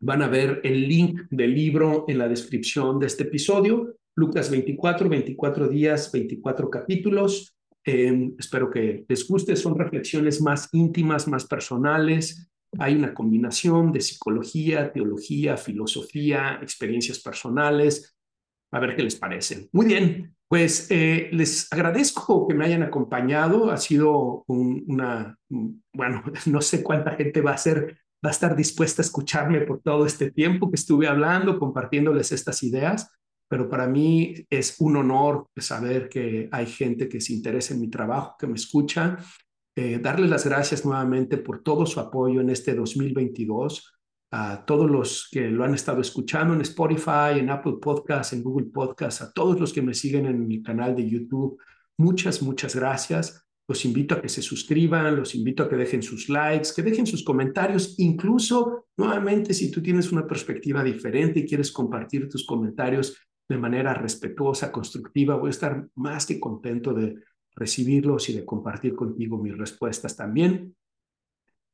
Van a ver el link del libro en la descripción de este episodio. Lucas 24, 24 días, 24 capítulos. Em, espero que les guste. Son reflexiones más íntimas, más personales. Hay una combinación de psicología, teología, filosofía, experiencias personales, a ver qué les parece. Muy bien, pues eh, les agradezco que me hayan acompañado. Ha sido una, bueno, (laughs) no sé cuánta gente va a ser, va a estar dispuesta a escucharme por todo este tiempo que estuve hablando, compartiéndoles estas ideas, pero para mí es un honor saber que hay gente que se interesa en mi trabajo, que me escucha. Eh, darles las gracias nuevamente por todo su apoyo en este 2022 a todos los que lo han estado escuchando en Spotify, en Apple Podcasts, en Google Podcasts, a todos los que me siguen en mi canal de YouTube. Muchas, muchas gracias. Los invito a que se suscriban, los invito a que dejen sus likes, que dejen sus comentarios, incluso nuevamente si tú tienes una perspectiva diferente y quieres compartir tus comentarios de manera respetuosa, constructiva, voy a estar más que contento de recibirlos y de compartir contigo mis respuestas también.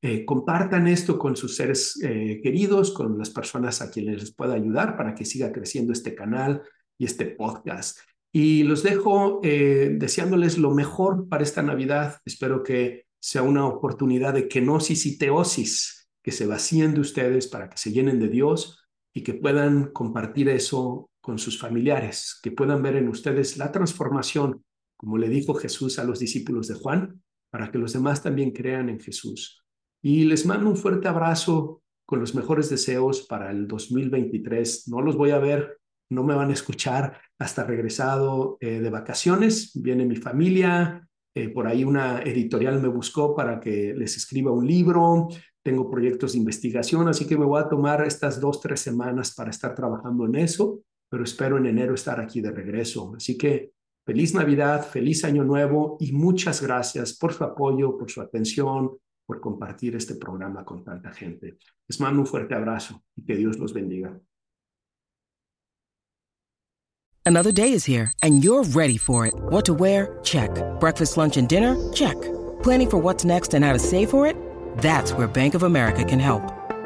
Eh, compartan esto con sus seres eh, queridos, con las personas a quienes les pueda ayudar para que siga creciendo este canal y este podcast. Y los dejo eh, deseándoles lo mejor para esta Navidad. Espero que sea una oportunidad de kenosis y teosis, que se vacíen de ustedes para que se llenen de Dios y que puedan compartir eso con sus familiares, que puedan ver en ustedes la transformación, como le dijo Jesús a los discípulos de Juan, para que los demás también crean en Jesús. Y les mando un fuerte abrazo con los mejores deseos para el 2023. No los voy a ver, no me van a escuchar hasta regresado eh, de vacaciones. Viene mi familia, eh, por ahí una editorial me buscó para que les escriba un libro. Tengo proyectos de investigación, así que me voy a tomar estas dos, tres semanas para estar trabajando en eso, pero espero en enero estar aquí de regreso. Así que feliz Navidad, feliz Año Nuevo y muchas gracias por su apoyo, por su atención, por compartir este programa con tanta gente. Les mando un fuerte abrazo y que Dios los bendiga. Another day is here and you're ready for it. What to wear? Check. Breakfast, lunch and dinner? Check. Planning for what's next and how to save for it? That's where Bank of America can help.